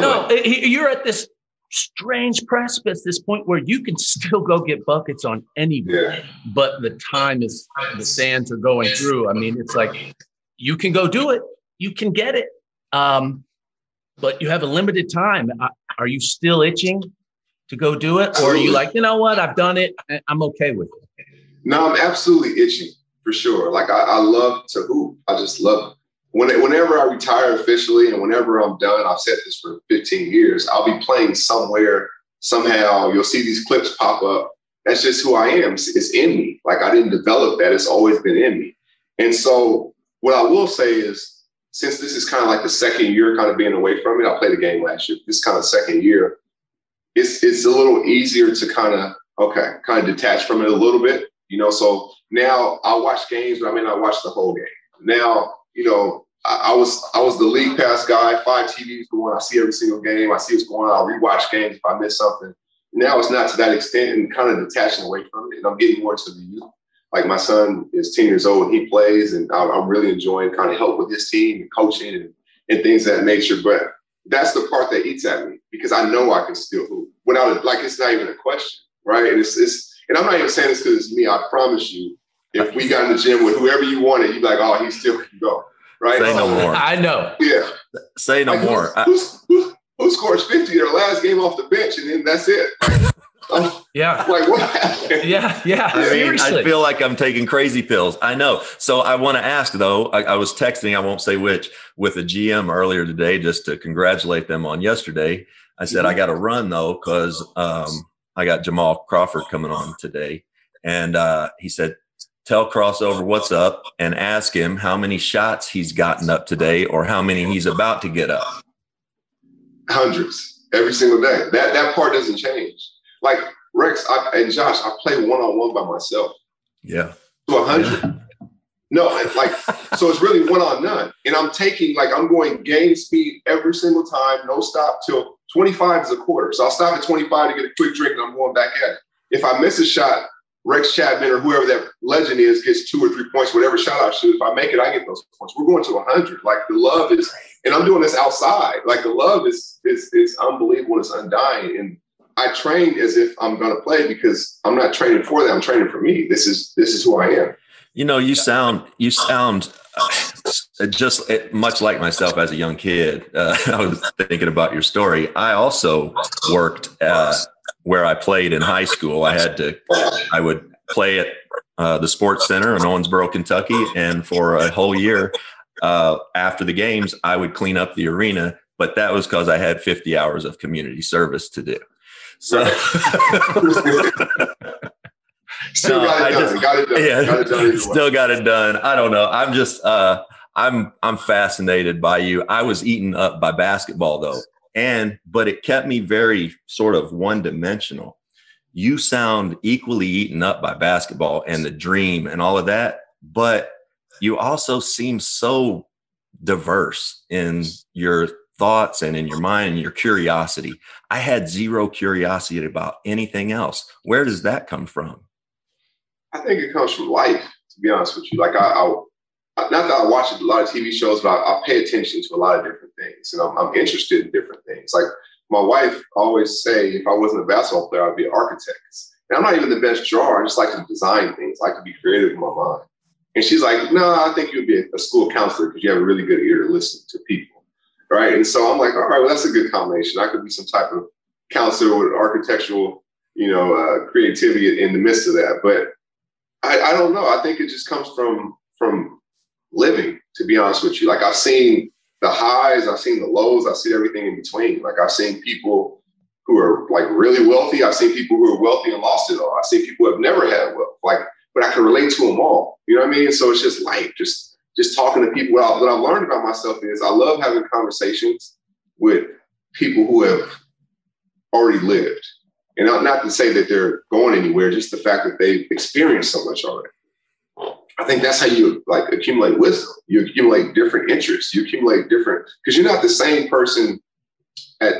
Speaker 2: no, you're at this strange precipice, this point where you can still go get buckets on anyone, yeah. but the time is the sands are going through. I mean, it's like you can go do it, you can get it, um, but you have a limited time. Are you still itching to go do it, or are you like, you know what, I've done it, I'm okay with it?
Speaker 3: No, I'm absolutely itching for sure. Like I, I love to hoop. I just love it when, whenever I retire officially and whenever I'm done, I've said this for 15 years, I'll be playing somewhere, somehow. You'll see these clips pop up. That's just who I am. It's, it's in me. Like I didn't develop that. It's always been in me. And so, what I will say is, since this is kind of like the second year kind of being away from it, I played a game last year. This kind of second year, it's it's a little easier to kind of okay, kind of detach from it a little bit, you know. So now I watch games, but I may not watch the whole game. Now you know, I, I, was I was the league pass guy, five TVs going. I see every single game. I see what's going on. I'll rewatch games if I miss something. Now it's not to that extent and kind of detaching away from it. And I'm getting more to the youth. Like my son is 10 years old and he plays, and I'm, really enjoying kind of help with his team and coaching and, and things of that nature. But that's the part that eats at me because I know I can still hoop without it. Like it's not even a question, right? And it's, it's and I'm not even saying this because it's me. I promise you, if we got in the gym with whoever you wanted, you'd be like, oh, he still can go right?
Speaker 1: Say no more.
Speaker 2: I know.
Speaker 3: Yeah.
Speaker 1: Say no
Speaker 3: like,
Speaker 1: more.
Speaker 3: Who's, who's, who scores 50 their last game off the bench and then that's it?
Speaker 2: yeah.
Speaker 3: Like what happened?
Speaker 2: Yeah. Yeah.
Speaker 1: I mean, I feel like I'm taking crazy pills. I know. So I want to ask though, I, I, was texting, I won't say which, with a GM earlier today just to congratulate them on yesterday. I said, mm-hmm. I got to run though, because um, I got Jamal Crawford coming on today. And uh, he said, tell crossover what's up and ask him how many shots he's gotten up today or how many he's about to get up.
Speaker 3: Hundreds every single day. That that part doesn't change. Like rex I, and josh i play one-on-one by myself.
Speaker 1: Yeah.
Speaker 3: To 100 yeah. no like so it's really one on none and i'm taking like i'm going game speed every single time no stop till 25 is a quarter so i'll stop at 25 to get a quick drink and i'm going back at it if i miss a shot Rex Chapman or whoever that legend is gets two or three points, whatever shot I shoot. If I make it, I get those points. We're going to 100. Like the love is, and I'm doing this outside. Like the love is is is unbelievable. It's undying. And I train as if I'm going to play because I'm not training for that. I'm training for me. This is this is who I am.
Speaker 1: You know, you sound you sound just much like myself as a young kid. Uh, I was thinking about your story. I also worked. Uh, where I played in high school. I had to, I would play at uh, the Sports Center in Owensboro, Kentucky, and for a whole year uh, after the games, I would clean up the arena. But that was because I had 50 hours of community service to do. So.
Speaker 3: still got it done. Just, got it done.
Speaker 1: Yeah, got it done still got it done. I don't know. I'm just uh, I'm I'm fascinated by you. I was eaten up by basketball though. And but it kept me very sort of one dimensional you sound equally eaten up by basketball and the dream and all of that but you also seem so diverse in your thoughts and in your mind and your curiosity. I had zero curiosity about anything else. Where does that come from?
Speaker 3: I think it comes from life to be honest with you. Like i, I not that I watch a lot of TV shows, but I, I pay attention to a lot of different things, and I'm, I'm, interested in different things. Like my wife always say, if I wasn't a basketball player, I'd be an architect. And I'm not even the best drawer. I just like to design things. I like to be creative in my mind. And she's like, no, I think you'd be a school counselor because you have a really good ear to listen to people. right? And so I'm like, all right, well, that's a good combination. I could be some type of counselor with architectural, you know, uh, creativity in the midst of that. But I, I don't know. I think it just comes from from living, to be honest with you. Like I've seen the highs, I've seen the lows, I've seen everything in between. Like I've seen people who are like really wealthy. I've seen people who are wealthy and lost it all. I've seen people who have never had wealth. Like, but I can relate to them all. You know what I mean? So it's just life. Just just talking to people. What, I, what I've learned about myself is I love having conversations with people who have already lived. And not, not to say that they're going anywhere, just the fact that they've experienced so much already. I think that's how you like accumulate wisdom. You accumulate different interests. You accumulate different because you're not the same person at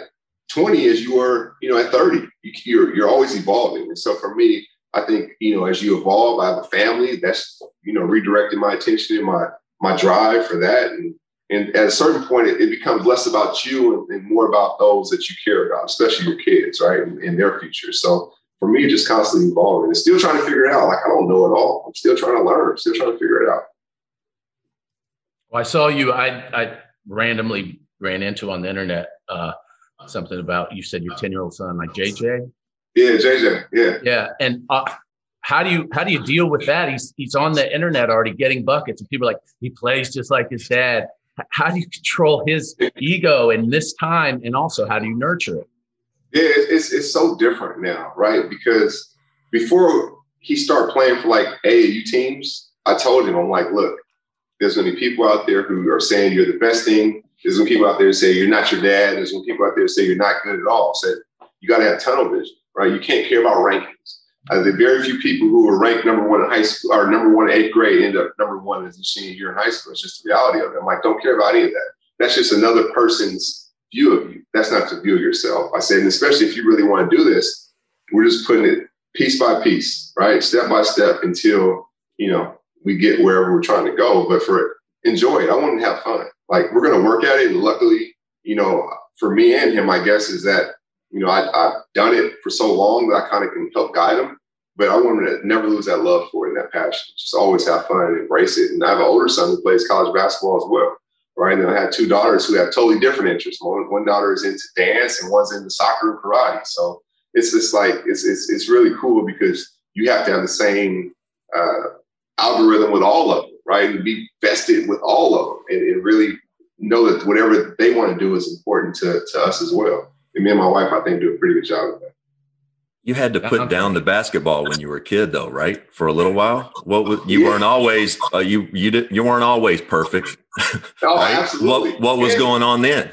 Speaker 3: 20 as you were, you know, at 30. You, you're you're always evolving. And so for me, I think you know, as you evolve, I have a family. That's you know, redirecting my attention and my my drive for that. And and at a certain point, it, it becomes less about you and, and, more about those that you care about, especially your kids, right, and, and their future. So for me, just constantly evolving and still trying to figure it out. Like I don't know it all. I'm still trying to learn. I'm still trying to figure it out.
Speaker 2: Well, I saw you. I I randomly ran into on the internet uh, something about you said your ten year old son, like JJ.
Speaker 3: Yeah, JJ. Yeah.
Speaker 2: Yeah, and uh, how do you how do you deal with that? He's he's on the internet already getting buckets, and people are like he plays just like his dad. How do you control his ego in this time, and also how do you nurture it?
Speaker 3: Yeah, it's, it's so different now, right? Because before he started playing for like AAU teams, I told him, I'm like, look, there's gonna be people out there who are saying you're the best thing. There's gonna be people out there say you're not your dad. There's gonna be people out there say you're not good at all. So you gotta have tunnel vision, right? You can't care about rankings. Uh, the very few people who were ranked number one in high school or number one in eighth grade end up number one as a senior year in high school. It's just the reality of it. I'm like, don't care about any of that. That's just another person's view of you. That's not the view of yourself. I said, and especially if you really want to do this, we're just putting it piece by piece, right? Step by step until, you know, we get wherever we're trying to go. But for enjoy it. I want to have fun. Like we're going to work at it. And luckily, you know, for me and him, I guess is that, you know, I, have done it for so long that I kind of can help guide him. But I want to never lose that love for it and that passion. Just always have fun and embrace it. And I have an older son who plays college basketball as well right? And I had two daughters who have totally different interests. One, one daughter is into dance and one's into soccer and karate. So it's just like it's it's it's really cool because you have to have the same uh, algorithm with all of them, right? And be vested with all of them, and, and really know that whatever they want to do is important to to us as well. And me and my wife, I think, do a pretty good job of that.
Speaker 1: You had to put down the basketball when you were a kid, though, right? For a little while. What was, you yeah. weren't always uh, you you did you weren't always perfect.
Speaker 3: Oh, right? absolutely.
Speaker 1: What what was and, going on then?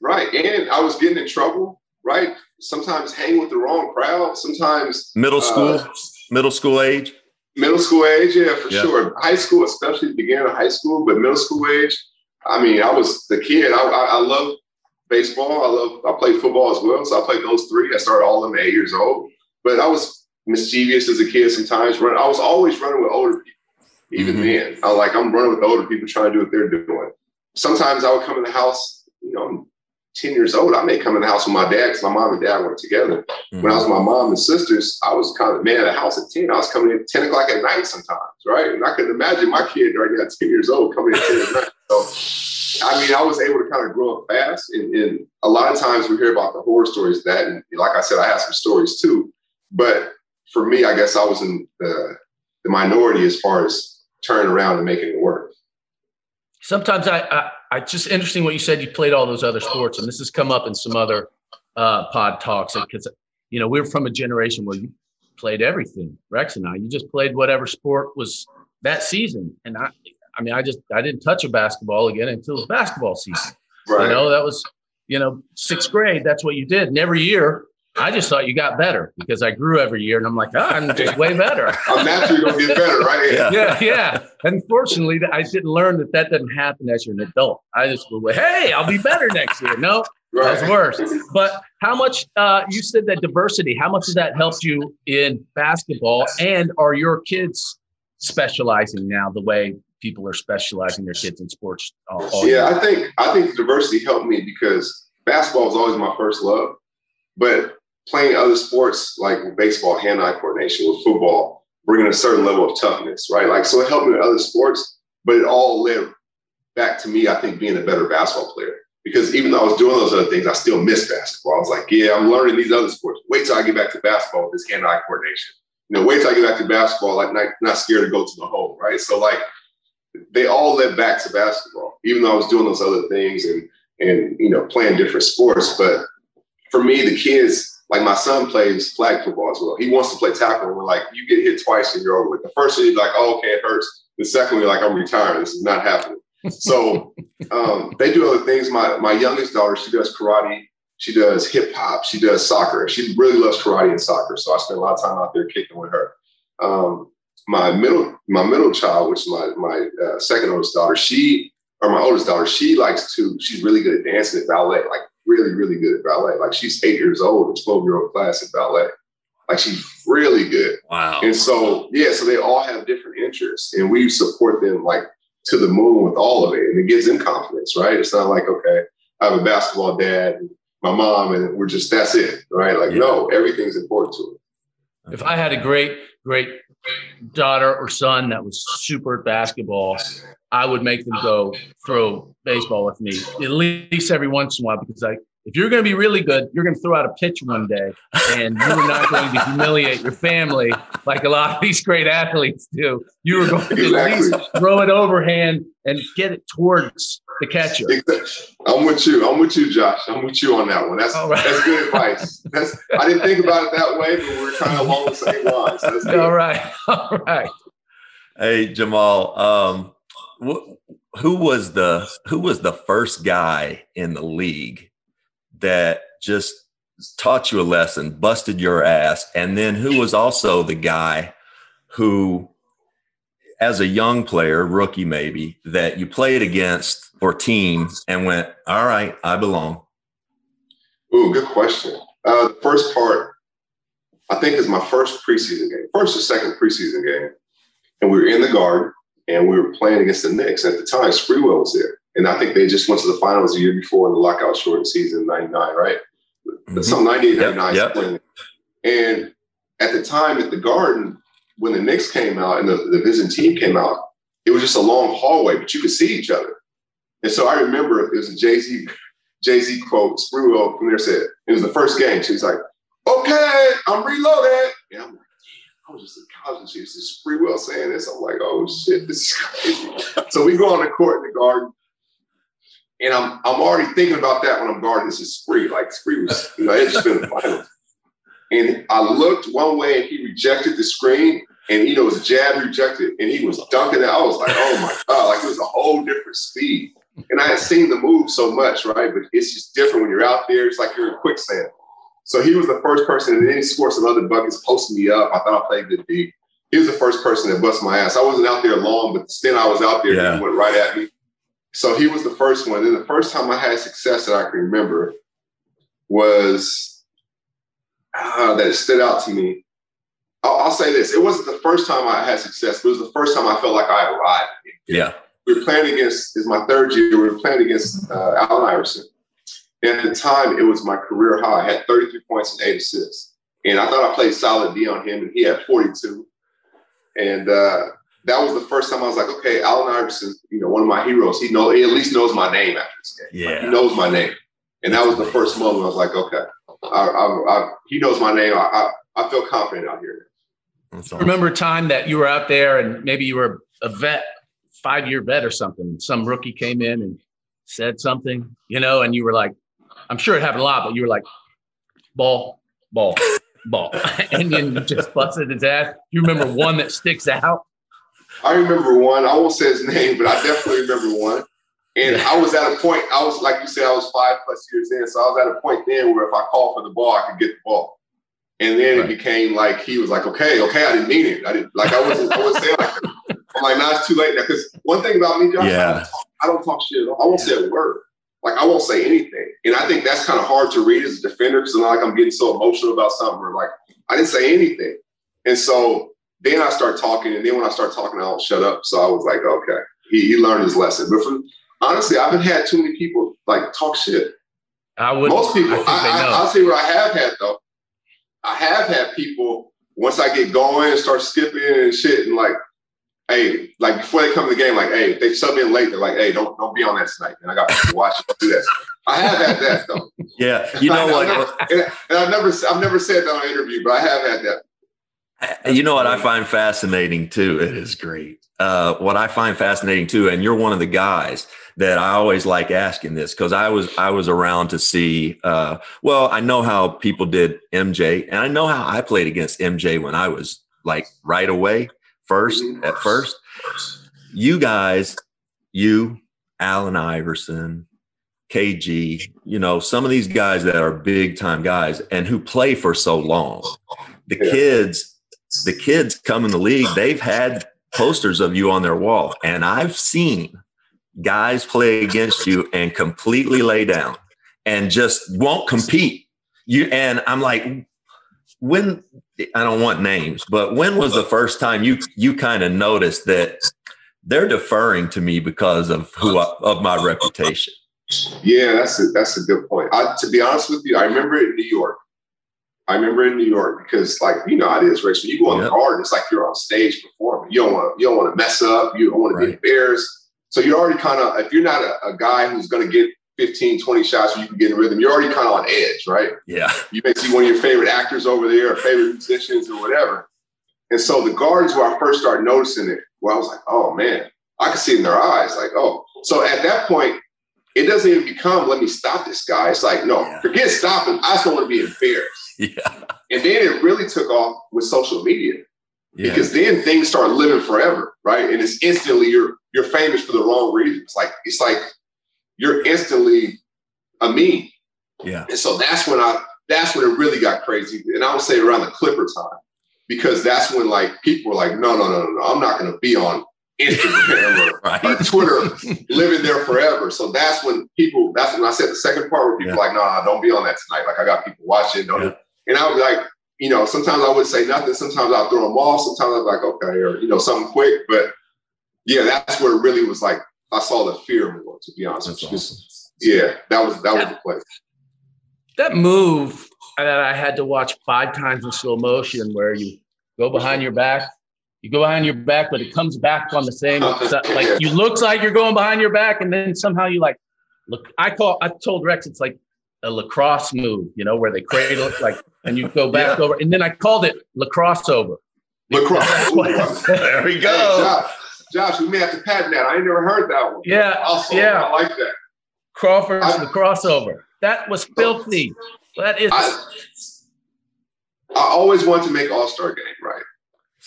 Speaker 3: Right, and I was getting in trouble. Right, sometimes hang with the wrong crowd. Sometimes
Speaker 1: middle uh, school, uh, middle school age.
Speaker 3: Middle school age, yeah, for yeah. sure. High school, especially beginning of high school, but middle school age. I mean, I was the kid. I, I, I love baseball. I love. I played football as well, so I played those three. I started all of them at eight years old. But I was mischievous as a kid sometimes. Run, I was always running with older people. Even mm-hmm. then, I like I'm running with older people trying to do what they're doing. Sometimes I would come in the house. You know, I'm 10 years old. I may come in the house with my dad because my mom and dad were together. Mm-hmm. When I was with my mom and sisters, I was kind of man at the house at 10. I was coming in at 10 o'clock at night sometimes, right? And I couldn't imagine my kid right now, 10 years old, coming in at 10 at night. So I mean, I was able to kind of grow up fast. And, and, a lot of times we hear about the horror stories that, and like I said, I have some stories too. But for me, I guess I was in the, the minority as far as turning around and making it work.
Speaker 2: Sometimes I, I, I just interesting what you said. You played all those other sports, and this has come up in some other uh, pod talks because you know we're from a generation where you played everything. Rex and I, you just played whatever sport was that season, and I, I mean, I just I didn't touch a basketball again until it was basketball season. Right. You know, that was you know sixth grade. That's what you did, and every year I just thought you got better because I grew every year, and I'm like, oh, I'm just way better.
Speaker 3: I'm naturally gonna get better, right?
Speaker 2: Yeah, yeah. yeah. Unfortunately, I didn't learn that that doesn't happen as you're an adult. I just go, hey, I'll be better next year. No, right. that's worse. But how much? Uh, you said that diversity. How much has that helped you in basketball? And are your kids specializing now the way people are specializing their kids in sports?
Speaker 3: Yeah, year? I think I think diversity helped me because basketball was always my first love, but playing other sports like baseball, hand-eye coordination, with football, bringing a certain level of toughness, right? Like, so it helped me with other sports, but it all led back to me, I think, being a better basketball player. because even though I was doing those other things, I still missed basketball. I was like, yeah, I'm learning these other sports. Wait till I get back to basketball with this hand-eye coordination. You know, wait till I get back to basketball, like not, not scared to go to the hole, right? So like they all led back to basketball, even though I was doing those other things and and you know playing different sports. But for me, the kids, like my son plays flag football as well. He wants to play tackle. And we're like, you get hit twice and you're over with. The first one, he's like, oh, okay, it hurts. The second one, you're like, I'm retiring. This is not happening. So um, they do other things. My my youngest daughter, she does karate. She does hip hop. She does soccer. She really loves karate and soccer. So I spend a lot of time out there kicking with her. Um, my middle my middle child, which is my my uh, second oldest daughter, she or my oldest daughter, she likes to. She's really good at dancing at ballet. Like really, really good at ballet. Like she's eight years old, a 12 year old class at ballet. Like she's really good.
Speaker 1: Wow.
Speaker 3: And so, yeah, so they all have different interests and we support them like to the moon with all of it. And it gives them confidence, right? It's not like, okay, I have a basketball dad, and my mom, and we're just, that's it, right? Like, yeah. no, everything's important to
Speaker 2: it. If I had a great, great daughter or son that was super at basketball, I would make them go throw baseball with me at least every once in a while because I if you're going to be really good, you're going to throw out a pitch one day and you're not going to humiliate your family like a lot of these great athletes do. You are going to at least throw it overhand and get it towards the catcher.
Speaker 3: I'm with you. I'm with you, Josh. I'm with you on that one. That's right. that's good advice. That's I didn't think about it that way, but we're kind of along the same lines.
Speaker 2: All right. All right.
Speaker 1: Hey, Jamal. Um, wh- who was the who was the first guy in the league that just taught you a lesson, busted your ass, and then who was also the guy who, as a young player, rookie maybe, that you played against or team and went, all right, I belong?
Speaker 3: Ooh, good question. Uh, the first part, I think, is my first preseason game, first or second preseason game. And we were in the garden and we were playing against the Knicks. At the time, Sprewell was there. And I think they just went to the finals the year before in the lockout short season, 99, right? Mm-hmm. Some 98, yep, 99. Yep. And at the time at the Garden, when the Knicks came out and the, the visiting team came out, it was just a long hallway, but you could see each other. And so I remember it was a Jay Z Jay Z quote. Sprewell from there said it was the first game. She's like, "Okay, I'm reloaded." And I'm like, "Damn, I was just in college and she was just Sprewell saying this. I'm like, "Oh shit, this is crazy." so we go on the court in the Garden, and I'm I'm already thinking about that when I'm guarding. This is Spree. Like Spree was, you know, it just been the finals. And I looked one way and he rejected the screen and you know, it was jab rejected and he was dunking it. I was like, oh my God, like it was a whole different speed. And I had seen the move so much, right? But it's just different when you're out there. It's like you're in quicksand. So he was the first person in any sports some other buckets posting me up. I thought I played good D. He was the first person that bust my ass. I wasn't out there long, but the stint I was out there, yeah. he went right at me. So he was the first one. And the first time I had success that I can remember was uh, that stood out to me. I'll, I'll, say this: it wasn't the first time I had success, but it was the first time I felt like I arrived.
Speaker 1: Yeah,
Speaker 3: we were playing against. Is my third year. We were playing against uh, Allen Iverson. And at the time, it was my career high. I had 33 points and eight assists, and I thought I played solid D on him, and he had 42. And uh, that was the first time I was like, okay, Allen Iverson, you know, one of my heroes. He know he at least knows my name after this game.
Speaker 1: Yeah,
Speaker 3: like, he knows my name, and that was the first moment I was like, okay, I, I, I, he knows my name. I, I, feel confident out here.
Speaker 2: Awesome. Remember a time that you were out there and maybe you were a vet, five year vet or something. Some rookie came in and said something, you know, and you were like, I'm sure it happened a lot, but you were like, ball, ball, ball, and then you just busted his ass. You remember one that sticks out?
Speaker 3: I remember one. I won't say his name, but I definitely remember one. And I was at a point, I was, like you said, I was five plus years in. So I was at a point then where if I called for the ball, I could get the ball. And then right. it became like, he was like, okay, okay, I didn't mean it. I didn't, like, I wasn't, I wasn't saying like that. I'm like, now it's too late now. Because one thing about me, Josh, yeah. I, don't talk, I don't talk shit. I won't say a word. Like, I won't say anything. And I think that's kind of hard to read as a defender because I'm like, I'm getting so emotional about something. Or like, I didn't say anything. And so then I start talking, and then when I start talking, I don't shut up. So I was like, okay, he, he learned his lesson. But for, honestly, I haven't had too many people like talk shit.
Speaker 2: I would.
Speaker 3: Most people. I, I, I'll say what I have had though. I have had people once I get going and start skipping and shit, and like hey, like before they come to the game, like, hey, if they sub in late, they're like, hey, don't don't be on that tonight. And I got to watch it. Do that. I have had that though.
Speaker 1: Yeah, you know what?
Speaker 3: and, and I've never I've never said that on an interview, but I have had
Speaker 1: that. You know what I find fascinating too? It is great. Uh, what I find fascinating too, and you're one of the guys that I always like asking this because I was I was around to see. Uh, well, I know how people did MJ, and I know how I played against MJ when I was like right away 1st mm-hmm. at first. You guys, you, Allen Iverson, KG, you know, some of these guys that are big time guys and who play for so long. The kids, the kids come in the league, they've had posters of you on their wall. And I've seen guys play against you and completely lay down and just won't compete. You and I'm like, when I don't want names, but when was the first time you you kind of noticed that they're deferring to me because of who I, of my reputation?
Speaker 3: Yeah, that's a that's a good point. I, to be honest with you, I remember in New York. I remember in New York because, like you know, how it is, Rich. When you go on yep. the garden, it's like you're on stage performing. You don't want to you don't want to mess up. You don't want right. to be embarrassed. So you're already kind of if you're not a, a guy who's going to get 15, 20 shots where you can get in rhythm, you're already kind of on edge, right?
Speaker 1: Yeah.
Speaker 3: You may see one of your favorite actors over there or favorite musicians or whatever. And so the guards where I first started noticing it, where I was like, oh man, I could see in their eyes, like, oh. So at that point, it doesn't even become let me stop this guy. It's like, no, yeah. forget stopping. I just don't want to be embarrassed.
Speaker 1: Yeah.
Speaker 3: And then it really took off with social media. Yeah. Because then things start living forever, right? And it's instantly you're you're famous for the wrong reasons. Like it's like you're instantly a meme.
Speaker 1: Yeah.
Speaker 3: And so that's when I that's when it really got crazy. And I would say around the Clipper time, because that's when like people were like, no, no, no, no, no, I'm not gonna be on Instagram or, right. or, Twitter living there forever. So that's when people, that's when I said the second part where people yeah. like, no, no, don't be on that tonight. Like I got people watching. Don't yeah. And I would be like, you know, sometimes I would say nothing, sometimes I'll throw them off, sometimes I'm like, okay, or you know, something quick. But yeah, that's where it really was like I saw the fear more, to be honest That's with you. Awesome. Yeah, that was that was the place.
Speaker 2: That move that I had to watch five times in slow motion, where you go behind your back, you go behind your back, but it comes back on the same. like you looks like you're going behind your back, and then somehow you like look. I call. I told Rex it's like a lacrosse move, you know, where they cradle like, and you go back yeah. over, and then I called it lacrosse over.
Speaker 3: Lacrosse.
Speaker 1: there we go.
Speaker 3: Hey, Josh, we may have to patent that. I never heard that one.
Speaker 2: Yeah,
Speaker 3: awesome.
Speaker 2: yeah,
Speaker 3: I like that.
Speaker 2: Crawford's I, the crossover. That was oh. filthy. That is.
Speaker 3: I, I always wanted to make All Star game, right?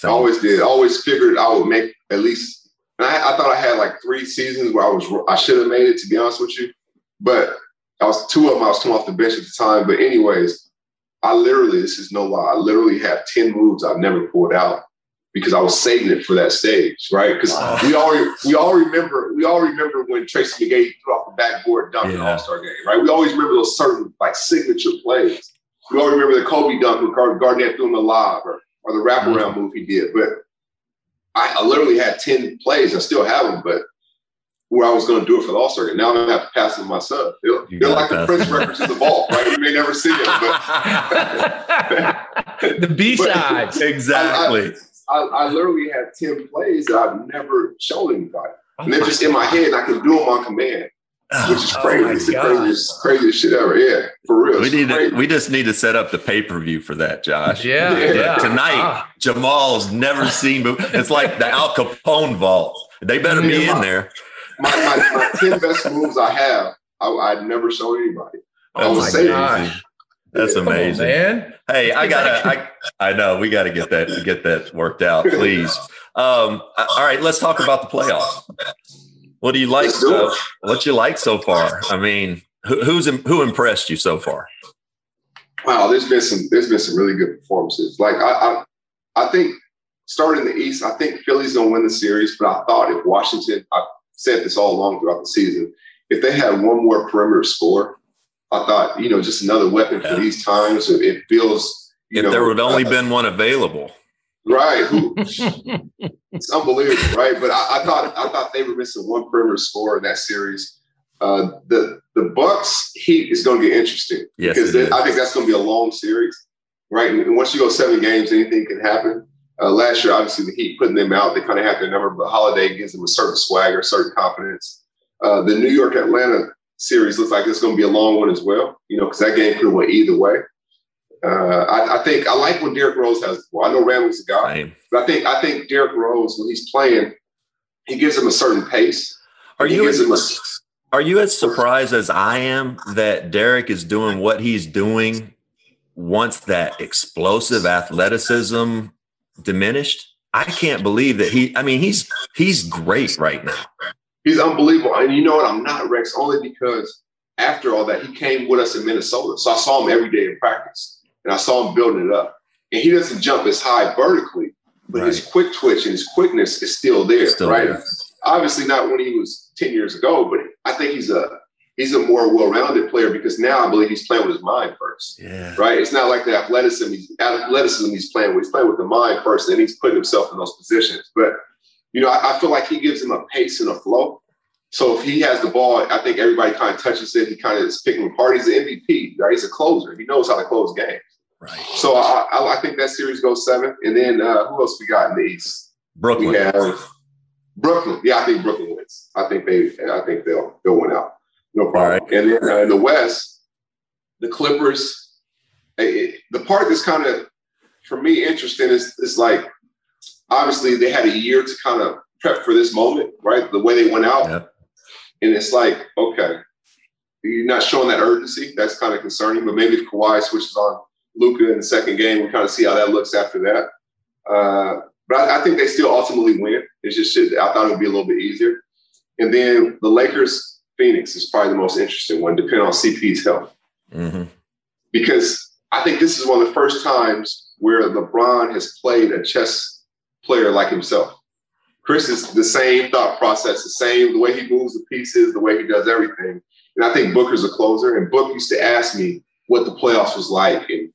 Speaker 3: I always did. I always figured I would make at least. And I, I thought I had like three seasons where I was I should have made it. To be honest with you, but I was two of them. I was coming off the bench at the time. But anyways, I literally this is no lie. I literally have ten moves I've never pulled out because I was saving it for that stage, right? Because wow. we all we all remember we all remember when Tracy McGrady threw off the backboard dunk yeah. in All Star game, right? We always remember those certain like signature plays. We all remember the Kobe dunk when Garnett threw him alive, or or the wraparound mm-hmm. move he did. But I, I, literally had ten plays. I still have them, but where I was going to do it for the All Star game. Now I'm going to have to pass them to my son. They're, they're like the Prince records in the vault, right? You may never see them,
Speaker 2: but the B sides
Speaker 1: exactly.
Speaker 3: I, I, I literally have 10 plays that I've never shown anybody. Oh and they're just God. in my head and I can do them on command. which is oh crazy. Oh it's the craziest, craziest shit ever. Yeah, for real.
Speaker 1: We need to, we just need to set up the pay per view for that, Josh.
Speaker 2: Yeah, yeah. yeah.
Speaker 1: Tonight, ah. Jamal's never seen. It's like the Al Capone vault. They better yeah, be my, in there.
Speaker 3: My, my, my ten best moves I have, I, I'd never show anybody. I oh would say
Speaker 1: gosh. That's amazing, man. Hey, I gotta. I I know we got to get that get that worked out, please. Um, all right, let's talk about the playoffs. What do you like? Uh, what you like so far? I mean, who, who's who impressed you so far?
Speaker 3: Wow, there's been some there's been some really good performances. Like I I, I think starting the East, I think Philly's gonna win the series, but I thought if Washington, I said this all along throughout the season, if they had one more perimeter score, I thought, you know, just another weapon yeah. for these times. It feels.
Speaker 1: if know, there would only uh, been one available.
Speaker 3: Right. it's unbelievable, right? But I, I, thought I thought they were missing one perimeter score in that series. Uh, the the Bucks Heat is going to get interesting
Speaker 1: yes,
Speaker 3: because I think that's going to be a long series, right? And once you go seven games, anything can happen. Uh, last year, obviously, the Heat putting them out, they kind of had their number, but Holiday gives them a certain swagger, a certain confidence. Uh, the New York Atlanta series looks like it's going to be a long one as well, you know, because that game could have went either way. Uh, I, I, think I like when Derrick Rose has. Well, I know Randle's a guy, Same. but I think I think Derrick Rose when he's playing, he gives him a certain pace.
Speaker 1: Are you as, a, are you as surprised as I am that Derrick is doing what he's doing once that explosive athleticism diminished? I can't believe that he. I mean, he's he's great right now.
Speaker 3: He's unbelievable, and you know what? I'm not Rex only because after all that, he came with us in Minnesota, so I saw him every day in practice and I saw him building it up. And he doesn't jump as high vertically, but right. his quick twitch and his quickness is still there, still right? There. Obviously not when he was 10 years ago, but I think he's a he's a more well-rounded player because now I believe he's playing with his mind first. Yeah. Right? It's not like the athleticism he's athleticism he's playing with. He's playing with the mind first, and he's putting himself in those positions. But you know, I, I feel like he gives him a pace and a flow. So if he has the ball, I think everybody kind of touches it. He kind of is picking apart. He's an MVP, right? He's a closer. He knows how to close games. Right. So I, I, I think that series goes seven. And then uh, who else we got in the East?
Speaker 1: Brooklyn.
Speaker 3: We have Brooklyn. Yeah, I think Brooklyn wins. I think they. I think they'll they'll win out. No problem. Right. And then uh, in the West, the Clippers. It, the part that's kind of for me interesting is is like obviously they had a year to kind of prep for this moment, right? The way they went out, and it's like okay, you're not showing that urgency. That's kind of concerning. But maybe if Kawhi switches on Luka in the second game. We kind of see how that looks after that. Uh, but I, I, think they still ultimately win. It's just shit. I thought it would be a little bit easier. And then the Lakers Phoenix is probably the most interesting one, depending on CP's health. Mm-hmm. Because I think this is one of the first times where LeBron has played a chess player like himself. Chris is the same thought process, the same, the way he moves the pieces, the way he does everything. And I think Booker's a closer. And Book used to ask me what the playoffs was like. And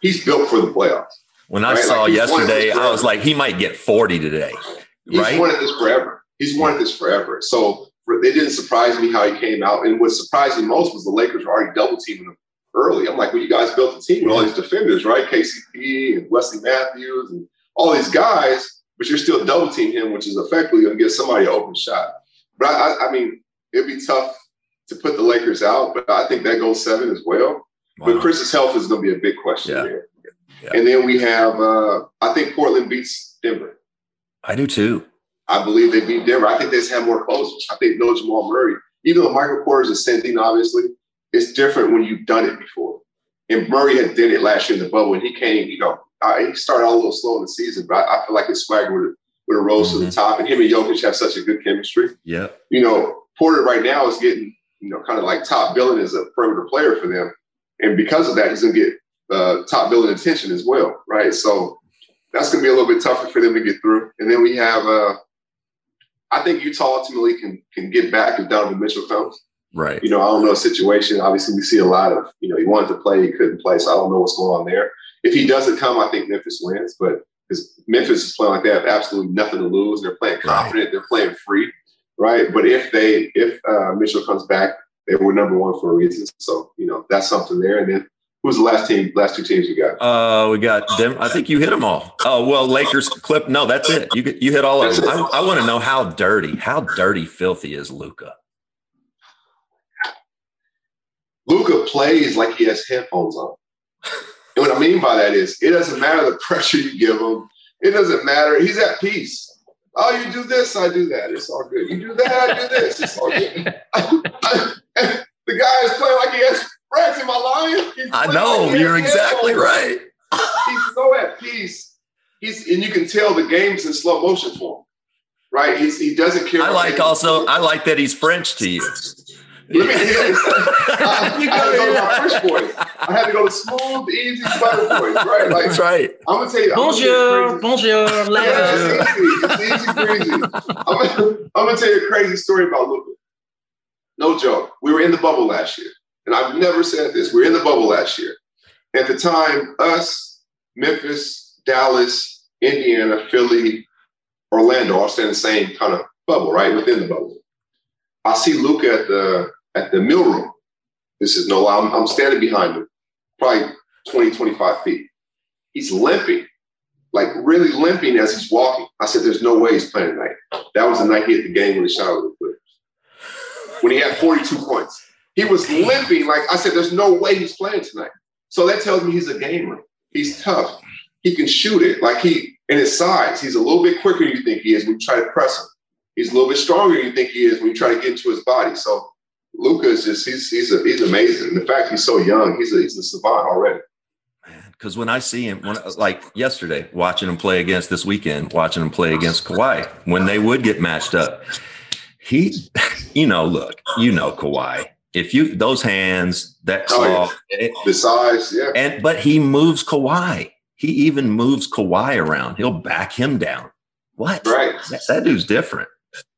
Speaker 3: he's built for the playoffs.
Speaker 1: When I right? saw like yesterday, I was like, he might get 40 today.
Speaker 3: He's
Speaker 1: right?
Speaker 3: wanted this forever. He's wanted this forever. So it didn't surprise me how he came out. And what surprised me most was the Lakers were already double teaming him early. I'm like, well, you guys built a team with all these defenders, right? KCP and Wesley Matthews and all these guys, but you're still double teaming him, which is effectively going to give somebody an open shot. But I, I mean, it'd be tough to put the Lakers out, but I think that goes seven as well. Wow. But Chris's health is going to be a big question yeah. there. Yeah. And then we have, uh, I think Portland beats Denver.
Speaker 1: I do too.
Speaker 3: I believe they beat Denver. I think they just have more closers. I think no Jamal Murray, even though Michael Porter is the same thing, obviously, it's different when you've done it before. And Murray had did it last year in the bubble, and he came, you know, uh, he started out a little slow in the season, but I, I feel like his swagger would would have rose mm-hmm. to the mm-hmm. top. And him and Jokic have such a good chemistry.
Speaker 1: Yeah.
Speaker 3: You know, Porter right now is getting, you know, kind of like top billing as a perimeter player for them. And because of that, he's going to get uh, top billing attention as well, right? So that's going to be a little bit tougher for them to get through. And then we have, uh, I think Utah ultimately can can get back if Donovan Mitchell comes.
Speaker 1: Right.
Speaker 3: You know, I don't know the situation. Obviously, we see a lot of, you know, he wanted to play, he couldn't play. So I don't know what's going on there. If he doesn't come, I think Memphis wins. But because Memphis is playing like they have absolutely nothing to lose. They're playing confident. Right. They're playing free. Right. But if they, if uh, Mitchell comes back, they were number one for a reason. So, you know, that's something there. And then who's the last team, last two teams we got?
Speaker 1: Uh, we got them. I think you hit them all. Oh, well, Lakers clip. No, that's it. You you hit all of them. I, I want to know how dirty, how dirty, filthy is Luka?
Speaker 3: Luka plays like he has headphones on. And what I mean by that is it doesn't matter the pressure you give him. It doesn't matter. He's at peace. Oh, you do this, I do that. It's all good. You do that, I do this. It's all good. the guy is playing like he has Rex. Am I lying?
Speaker 1: I know you're exactly right.
Speaker 3: He's so at peace. He's and you can tell the game's in slow motion for him. Right? He's, he doesn't care.
Speaker 1: I like also. I like that he's French to you.
Speaker 3: Let me I, I had to go to my French voice. I had to go to smooth, easy, butter voice, right?
Speaker 1: Like, That's right.
Speaker 3: I'm gonna tell you.
Speaker 2: Bonjour, bonjour,
Speaker 3: It's easy, it's easy breezy. I'm gonna, I'm gonna tell you a crazy story about Luka. No joke. We were in the bubble last year, and I've never said this. we're in the bubble last year. At the time, us, Memphis, Dallas, Indiana, Philly, Orlando all stay in the same kind of bubble, right within the bubble. I see Luka at the at the mill room. This is no, I'm, I'm standing behind him, probably 20, 25 feet. He's limping. like really limping as he's walking. I said, "There's no way he's playing tonight." That was the night he hit the game when he shot with the Clippers. When he had 42 points, he was limping. Like I said, "There's no way he's playing tonight." So that tells me he's a gamer. He's tough. He can shoot it. Like he in his size, he's a little bit quicker than you think he is when you try to press him. He's a little bit stronger than you think he is when you try to get into his body. So Luka is just he's he's a, he's amazing. And the fact he's so young, he's a he's a savant already.
Speaker 1: Because when I see him, when like yesterday, watching him play against this weekend, watching him play against Kawhi, when they would get matched up, he, you know, look, you know, Kawhi. If you those hands, that claw, oh,
Speaker 3: yeah. Eh, the size, yeah,
Speaker 1: and but he moves Kawhi. He even moves Kawhi around. He'll back him down. What?
Speaker 3: Right.
Speaker 1: That, that dude's different.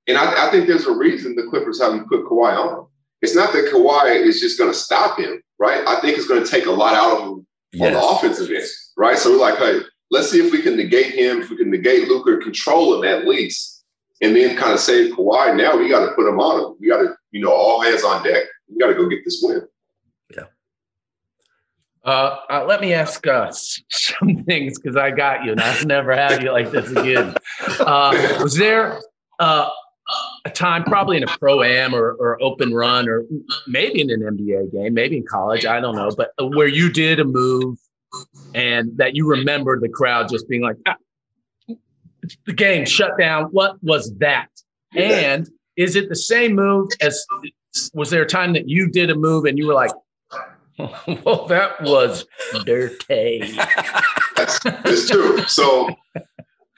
Speaker 3: And I, I, think there's a reason the Clippers haven't put Kawhi on. It's not that Kawhi is just going to stop him, right? I think it's going to take a lot out of him yes. on the offensive end, right? So we're like, hey, let's see if we can negate him, if we can negate Luka, control him at least, and then kind of save Kawhi. Now we got to put him on him. We got to, you know, all hands on deck. We got to go get this win.
Speaker 1: Yeah.
Speaker 2: Uh, uh, let me ask uh, some things because I got you, and I'll never have you like this again. Uh, was there uh, a time, probably in a pro am or, or open run, or maybe in an NBA game, maybe in college, I don't know, but where you did a move and that you remember the crowd just being like, ah, the game shut down. What was that? And is it the same move as was there a time that you did a move and you were like, well, that was dirty?
Speaker 3: it's true. So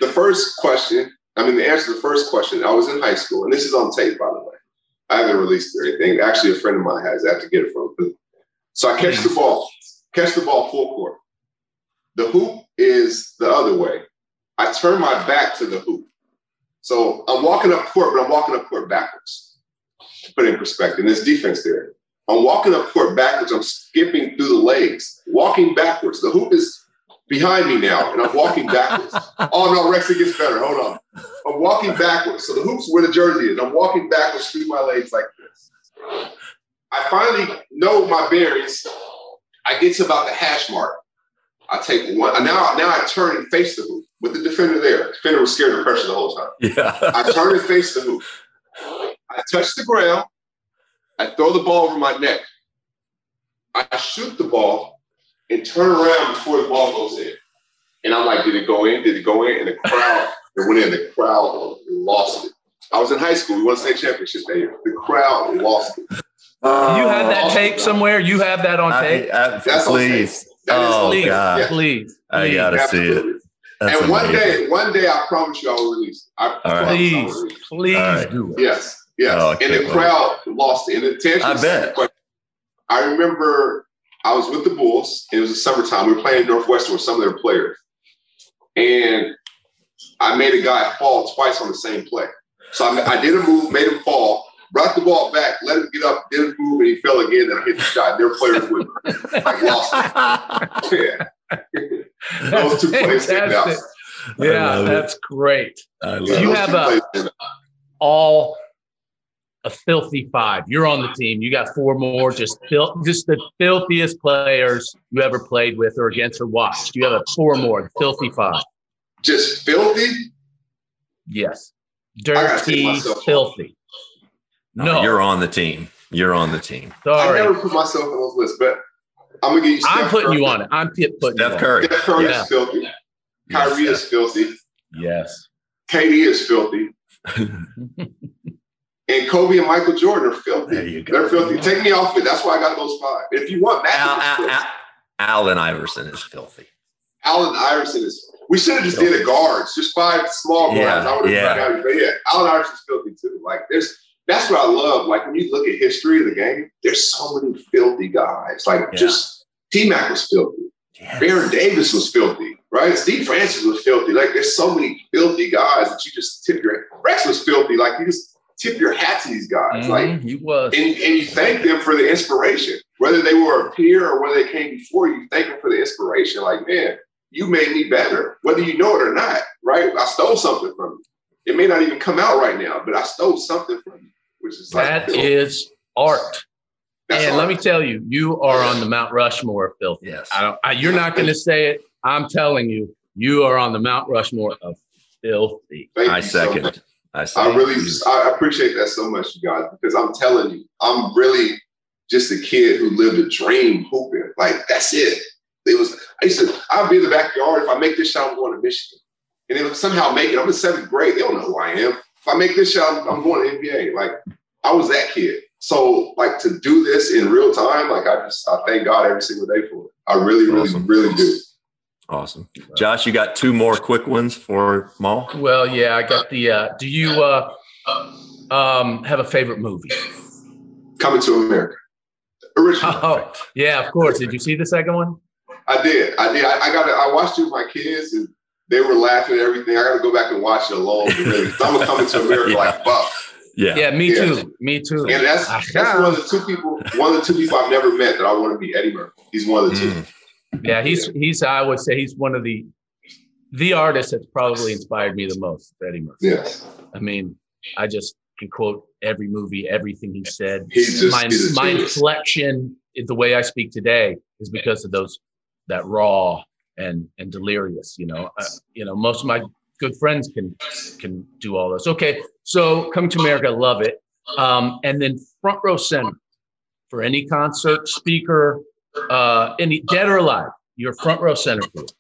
Speaker 3: the first question I mean, the answer to the first question, I was in high school, and this is on tape, by the way. I haven't released anything. Actually, a friend of mine has. I have to get it from him. So I catch the mm. ball, catch the ball full court. The hoop is the other way. I turn my back to the hoop. So I'm walking up court, but I'm walking up court backwards. To put in perspective, there's defense there. I'm walking up court backwards. I'm skipping through the legs, walking backwards. The hoop is behind me now, and I'm walking backwards. oh no, Rex, it gets better. Hold on. I'm walking backwards. So the hoops where the jersey is. I'm walking backwards through my legs like this. I finally know my bearings. I get to about the hash mark. I take one. Now, now I turn and face the hoop with the defender there. The defender was scared of pressure the whole time.
Speaker 1: Yeah.
Speaker 3: I turn and face the hoop. I touch the ground. I throw the ball over my neck. I shoot the ball and turn around before the ball goes in. And I'm like, did it go in? Did it go in? And the crowd, it went in. The crowd lost it. I was in high school. We won state championships that year. The crowd lost it.
Speaker 2: Uh, you have that tape somewhere? You have that on tape?
Speaker 1: I, I, That's please. oh,
Speaker 2: please, God. Yeah. please.
Speaker 1: I gotta Absolutely. see it.
Speaker 3: That's and one day, one day, I promise you, I will release. I
Speaker 2: right. Please, please right. do
Speaker 3: it. Yes, yes. Oh, and the crowd lost in And the
Speaker 1: I bet.
Speaker 3: I remember I was with the Bulls. It was the summertime. We were playing Northwestern with some of their players. And I made a guy fall twice on the same play. So I, I did a move, made him fall, brought the ball back, let him get up, did a move, and he fell again. And I hit the shot. Their players with me. I lost it. yeah. Those two plays
Speaker 2: out. Yeah, that's great. you have a all a filthy five. You're on the team. You got four more, just fil- just the filthiest players you ever played with or against or watched. You have a four more, filthy five.
Speaker 3: Just filthy?
Speaker 2: Yes. Dirty, filthy.
Speaker 1: No, no, you're on the team. You're on the team.
Speaker 3: Sorry. I never put myself on those lists, but I'm gonna get you. Steph
Speaker 2: I'm putting
Speaker 3: Curry.
Speaker 2: you on it. I'm putting
Speaker 1: Steph Curry.
Speaker 3: Steph Curry yeah. is filthy. Kyrie yes, is filthy.
Speaker 2: Yes.
Speaker 3: KD is filthy. And Kobe and Michael Jordan are filthy. There you go. They're filthy. Take me off it. That's why I got those five. If you want Al,
Speaker 1: Al, Al, Allen Iverson is filthy.
Speaker 3: Allen Iverson is. We should have just filthy. did a guards, just five small guards.
Speaker 1: Yeah,
Speaker 3: I would
Speaker 1: have
Speaker 3: yeah. But yeah, Allen Iverson's filthy too. Like there's that's what I love. Like when you look at history of the game, there's so many filthy guys. Like yeah. just T Mac was filthy. Yes. Baron Davis was filthy, right? Steve Francis was filthy. Like there's so many filthy guys that you just tip your Rex was filthy. Like you just tip your hat to these guys. Mm-hmm, like
Speaker 2: you was.
Speaker 3: And, and you thank them for the inspiration. Whether they were a peer or whether they came before you, thank them for the inspiration. Like, man, you made me better, whether you know it or not, right? I stole something from you. It may not even come out right now, but I stole something from you, which is
Speaker 2: like that is art. That's and art. let me tell you, you are on the Mount Rushmore of filth.
Speaker 1: Yes.
Speaker 2: I don't. I, you're not going to say it. I'm telling you, you are on the Mount Rushmore of filthy.
Speaker 1: Thank I second.
Speaker 3: So I, I really, I appreciate that so much, you guys, because I'm telling you, I'm really just a kid who lived a dream hooping. Like that's it. It was. I used to. I'll be in the backyard. If I make this shot, I'm going to Michigan. And if somehow make it, I'm in seventh grade. They don't know who I am. If I make this shot, I'm going to NBA. Like I was that kid. So like to do this in real time, like I just I thank God every single day for it. I really, really, awesome. really do.
Speaker 1: Awesome. Josh, you got two more quick ones for Mal?
Speaker 2: Well, yeah, I got the uh do you uh um have a favorite movie?
Speaker 3: Coming to America. Original.
Speaker 2: Oh, yeah, of course. Did you see the second one?
Speaker 3: I did. I did. I, I got I watched it with my kids and they were laughing at everything. I got to go back and watch it alone. I'm coming to come into America yeah. like buff.
Speaker 2: Yeah. Yeah, me yeah. too. Me too.
Speaker 3: And that's that's one of the two people, one of the two people I've never met that I want to be Eddie Murphy. He's one of the two. Mm.
Speaker 2: Yeah, he's he's I would say he's one of the the artists that's probably inspired me the most, Eddie Murphy.
Speaker 3: Yes.
Speaker 2: I mean, I just can quote every movie, everything he said. Just, my my inflection, the way I speak today, is because of those that raw and and delirious. You know, uh, you know, most of my good friends can can do all this. Okay, so coming to America, love it. Um, and then front row center for any concert, speaker, uh, any dead or alive, you're front row center for it.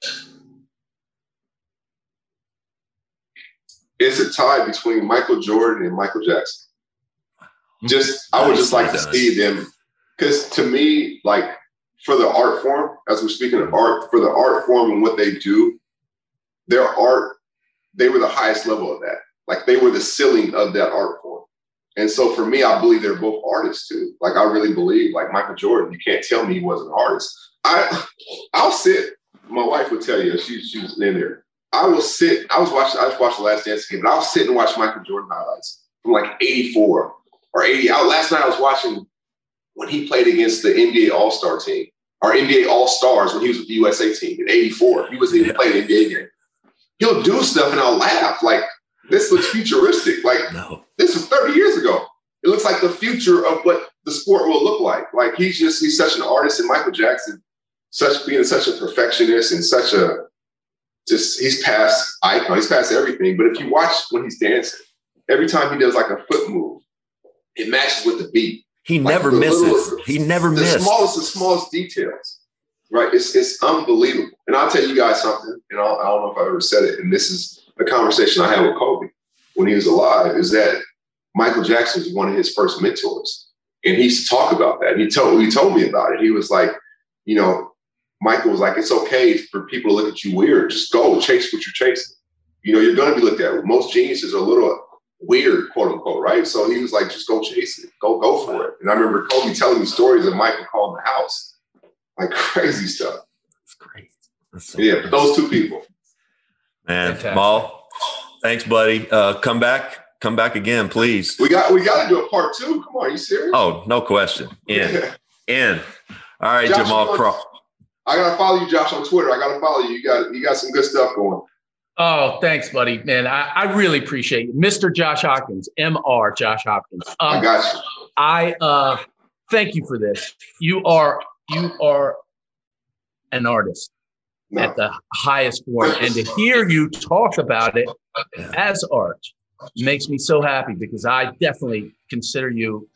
Speaker 3: It's a tie between Michael Jordan and Michael Jackson. Just, I would just like to see them, because to me, like for the art form, as we're speaking of art, for the art form and what they do, their art they were the highest level of that. Like they were the ceiling of that art form. And so for me, I believe they're both artists too. Like I really believe, like Michael Jordan, you can't tell me he wasn't an artist. I I'll sit. My wife would tell you, she, she was in there. I will sit, I was watching, I was watching the last dance game, but I'll sit and watch Michael Jordan highlights from like 84 or 80. Last night I was watching when he played against the NBA All-Star team or NBA All-Stars when he was with the USA team in 84. He wasn't even yeah. playing an NBA game he'll do stuff and I'll laugh. Like, this looks futuristic. Like, no. this was 30 years ago. It looks like the future of what the sport will look like. Like, he's just, he's such an artist. And Michael Jackson, such being such a perfectionist and such a, just, he's past icon. He's past everything. But if you watch when he's dancing, every time he does like a foot move, it matches with the beat.
Speaker 1: He like never misses. Little, he never
Speaker 3: the
Speaker 1: misses.
Speaker 3: The smallest, the smallest details right? It's it's unbelievable. And I'll tell you guys something, and I'll, I do not know if I ever said it, and this is a conversation I had with Kobe when he was alive, is that Michael Jackson was one of his first mentors. And he used to talk about that. He told he told me about it. He was like, you know, Michael was like, it's okay for people to look at you weird. Just go chase what you're chasing. You know, you're gonna be looked at. Most geniuses are a little weird, quote unquote, right? So he was like, just go chase it. Go, go for it. And I remember Kobe telling me stories of Michael calling the house like crazy stuff. That's great. That's so yeah, those two people.
Speaker 1: Man, Fantastic. Mal, thanks, buddy. Uh, come back, come back again, please.
Speaker 3: We got we got to do a part two. Come on, you serious?
Speaker 1: Oh, no question. In, in. All right, Josh, Jamal Crawford.
Speaker 3: I gotta follow you, Josh, on Twitter. I gotta follow you. You got you got some good stuff going.
Speaker 2: Oh, thanks, buddy. Man, I, I really appreciate you. Mr. Josh Hopkins, Mr. Josh Hopkins.
Speaker 3: Um, I got you.
Speaker 2: I uh thank you for this. You are you are an artist no. at the highest form. And to hear you talk about it as art makes me so happy because I definitely consider you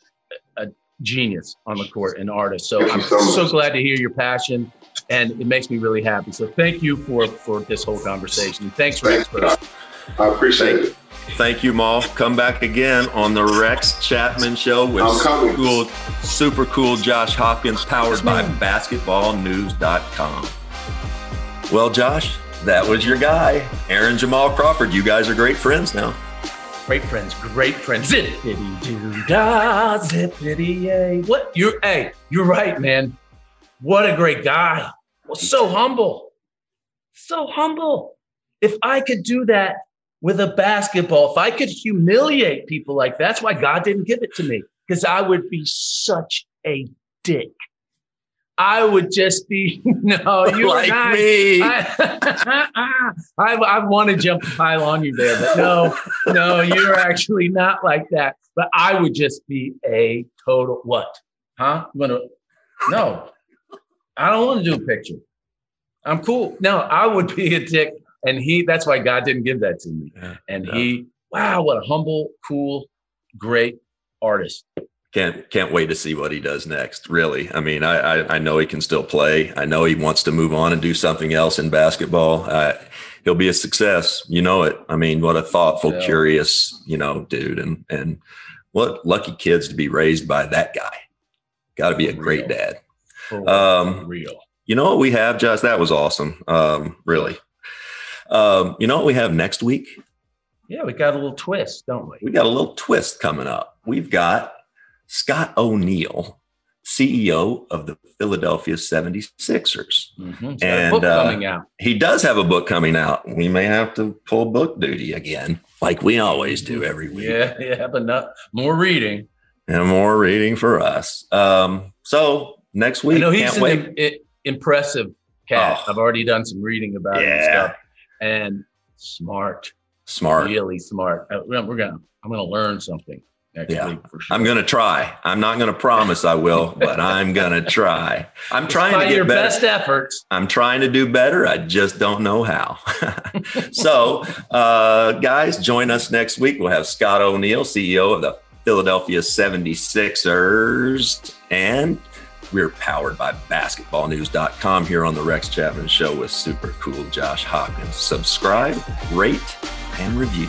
Speaker 2: a genius on the court, an artist. So I'm so, so glad to hear your passion and it makes me really happy. So thank you for for this whole conversation. Thanks, Rex.
Speaker 3: I appreciate it.
Speaker 1: Thank you, Mal. Come back again on the Rex Chapman Show with super cool, super cool Josh Hopkins, powered by BasketballNews.com. Well, Josh, that was your guy, Aaron Jamal Crawford. You guys are great friends now.
Speaker 2: Great friends, great friends. Zippity doo da, zippity yay. What you're? Hey, you're right, man. What a great guy. Well, so humble, so humble. If I could do that with a basketball. If I could humiliate people like that, that's why God didn't give it to me because I would be such a dick. I would just be no, you like not, me. I, I, I want to jump a pile on you there, but no, no, you're actually not like that. But I would just be a total what? Huh? Want to? No, I don't want to do a picture. I'm cool. No, I would be a dick and he that's why God didn't give that to me. Yeah, and he, wow, what a humble, cool, great artist.
Speaker 1: Can't can't wait to see what he does next. Really, I mean, I I, I know he can still play. I know he wants to move on and do something else in basketball. Uh, he'll be a success. You know it. I mean, what a thoughtful, yeah. curious, you know, dude, and and what lucky kids to be raised by that guy. Got to be a great dad. Um, real. You know what we have, Josh? That was awesome. Um, really. Um, you know what we have next week?
Speaker 2: Yeah, we got a little twist, don't we?
Speaker 1: We got a little twist coming up. We've got Scott O'Neill, CEO of the Philadelphia 76ers. Mm-hmm. And uh, he does have a book coming out. We may have to pull book duty again, like we always do every week.
Speaker 2: Yeah, yeah, but not more reading.
Speaker 1: And more reading for us. Um, so next week, I know he's an
Speaker 2: impressive cat. Oh, I've already done some reading about yeah. and stuff. And smart,
Speaker 1: smart,
Speaker 2: really smart. Uh, we're gonna, I'm gonna learn something next yeah. week for sure.
Speaker 1: I'm gonna try. I'm not gonna promise I will, but I'm gonna try. I'm trying to get
Speaker 2: your
Speaker 1: better.
Speaker 2: best efforts.
Speaker 1: I'm trying to do better. I just don't know how. so, uh, guys, join us next week. We'll have Scott O'Neill, CEO of the Philadelphia 76ers, and we're powered by basketballnews.com here on the Rex Chapman Show with super cool Josh Hopkins. Subscribe, rate, and review.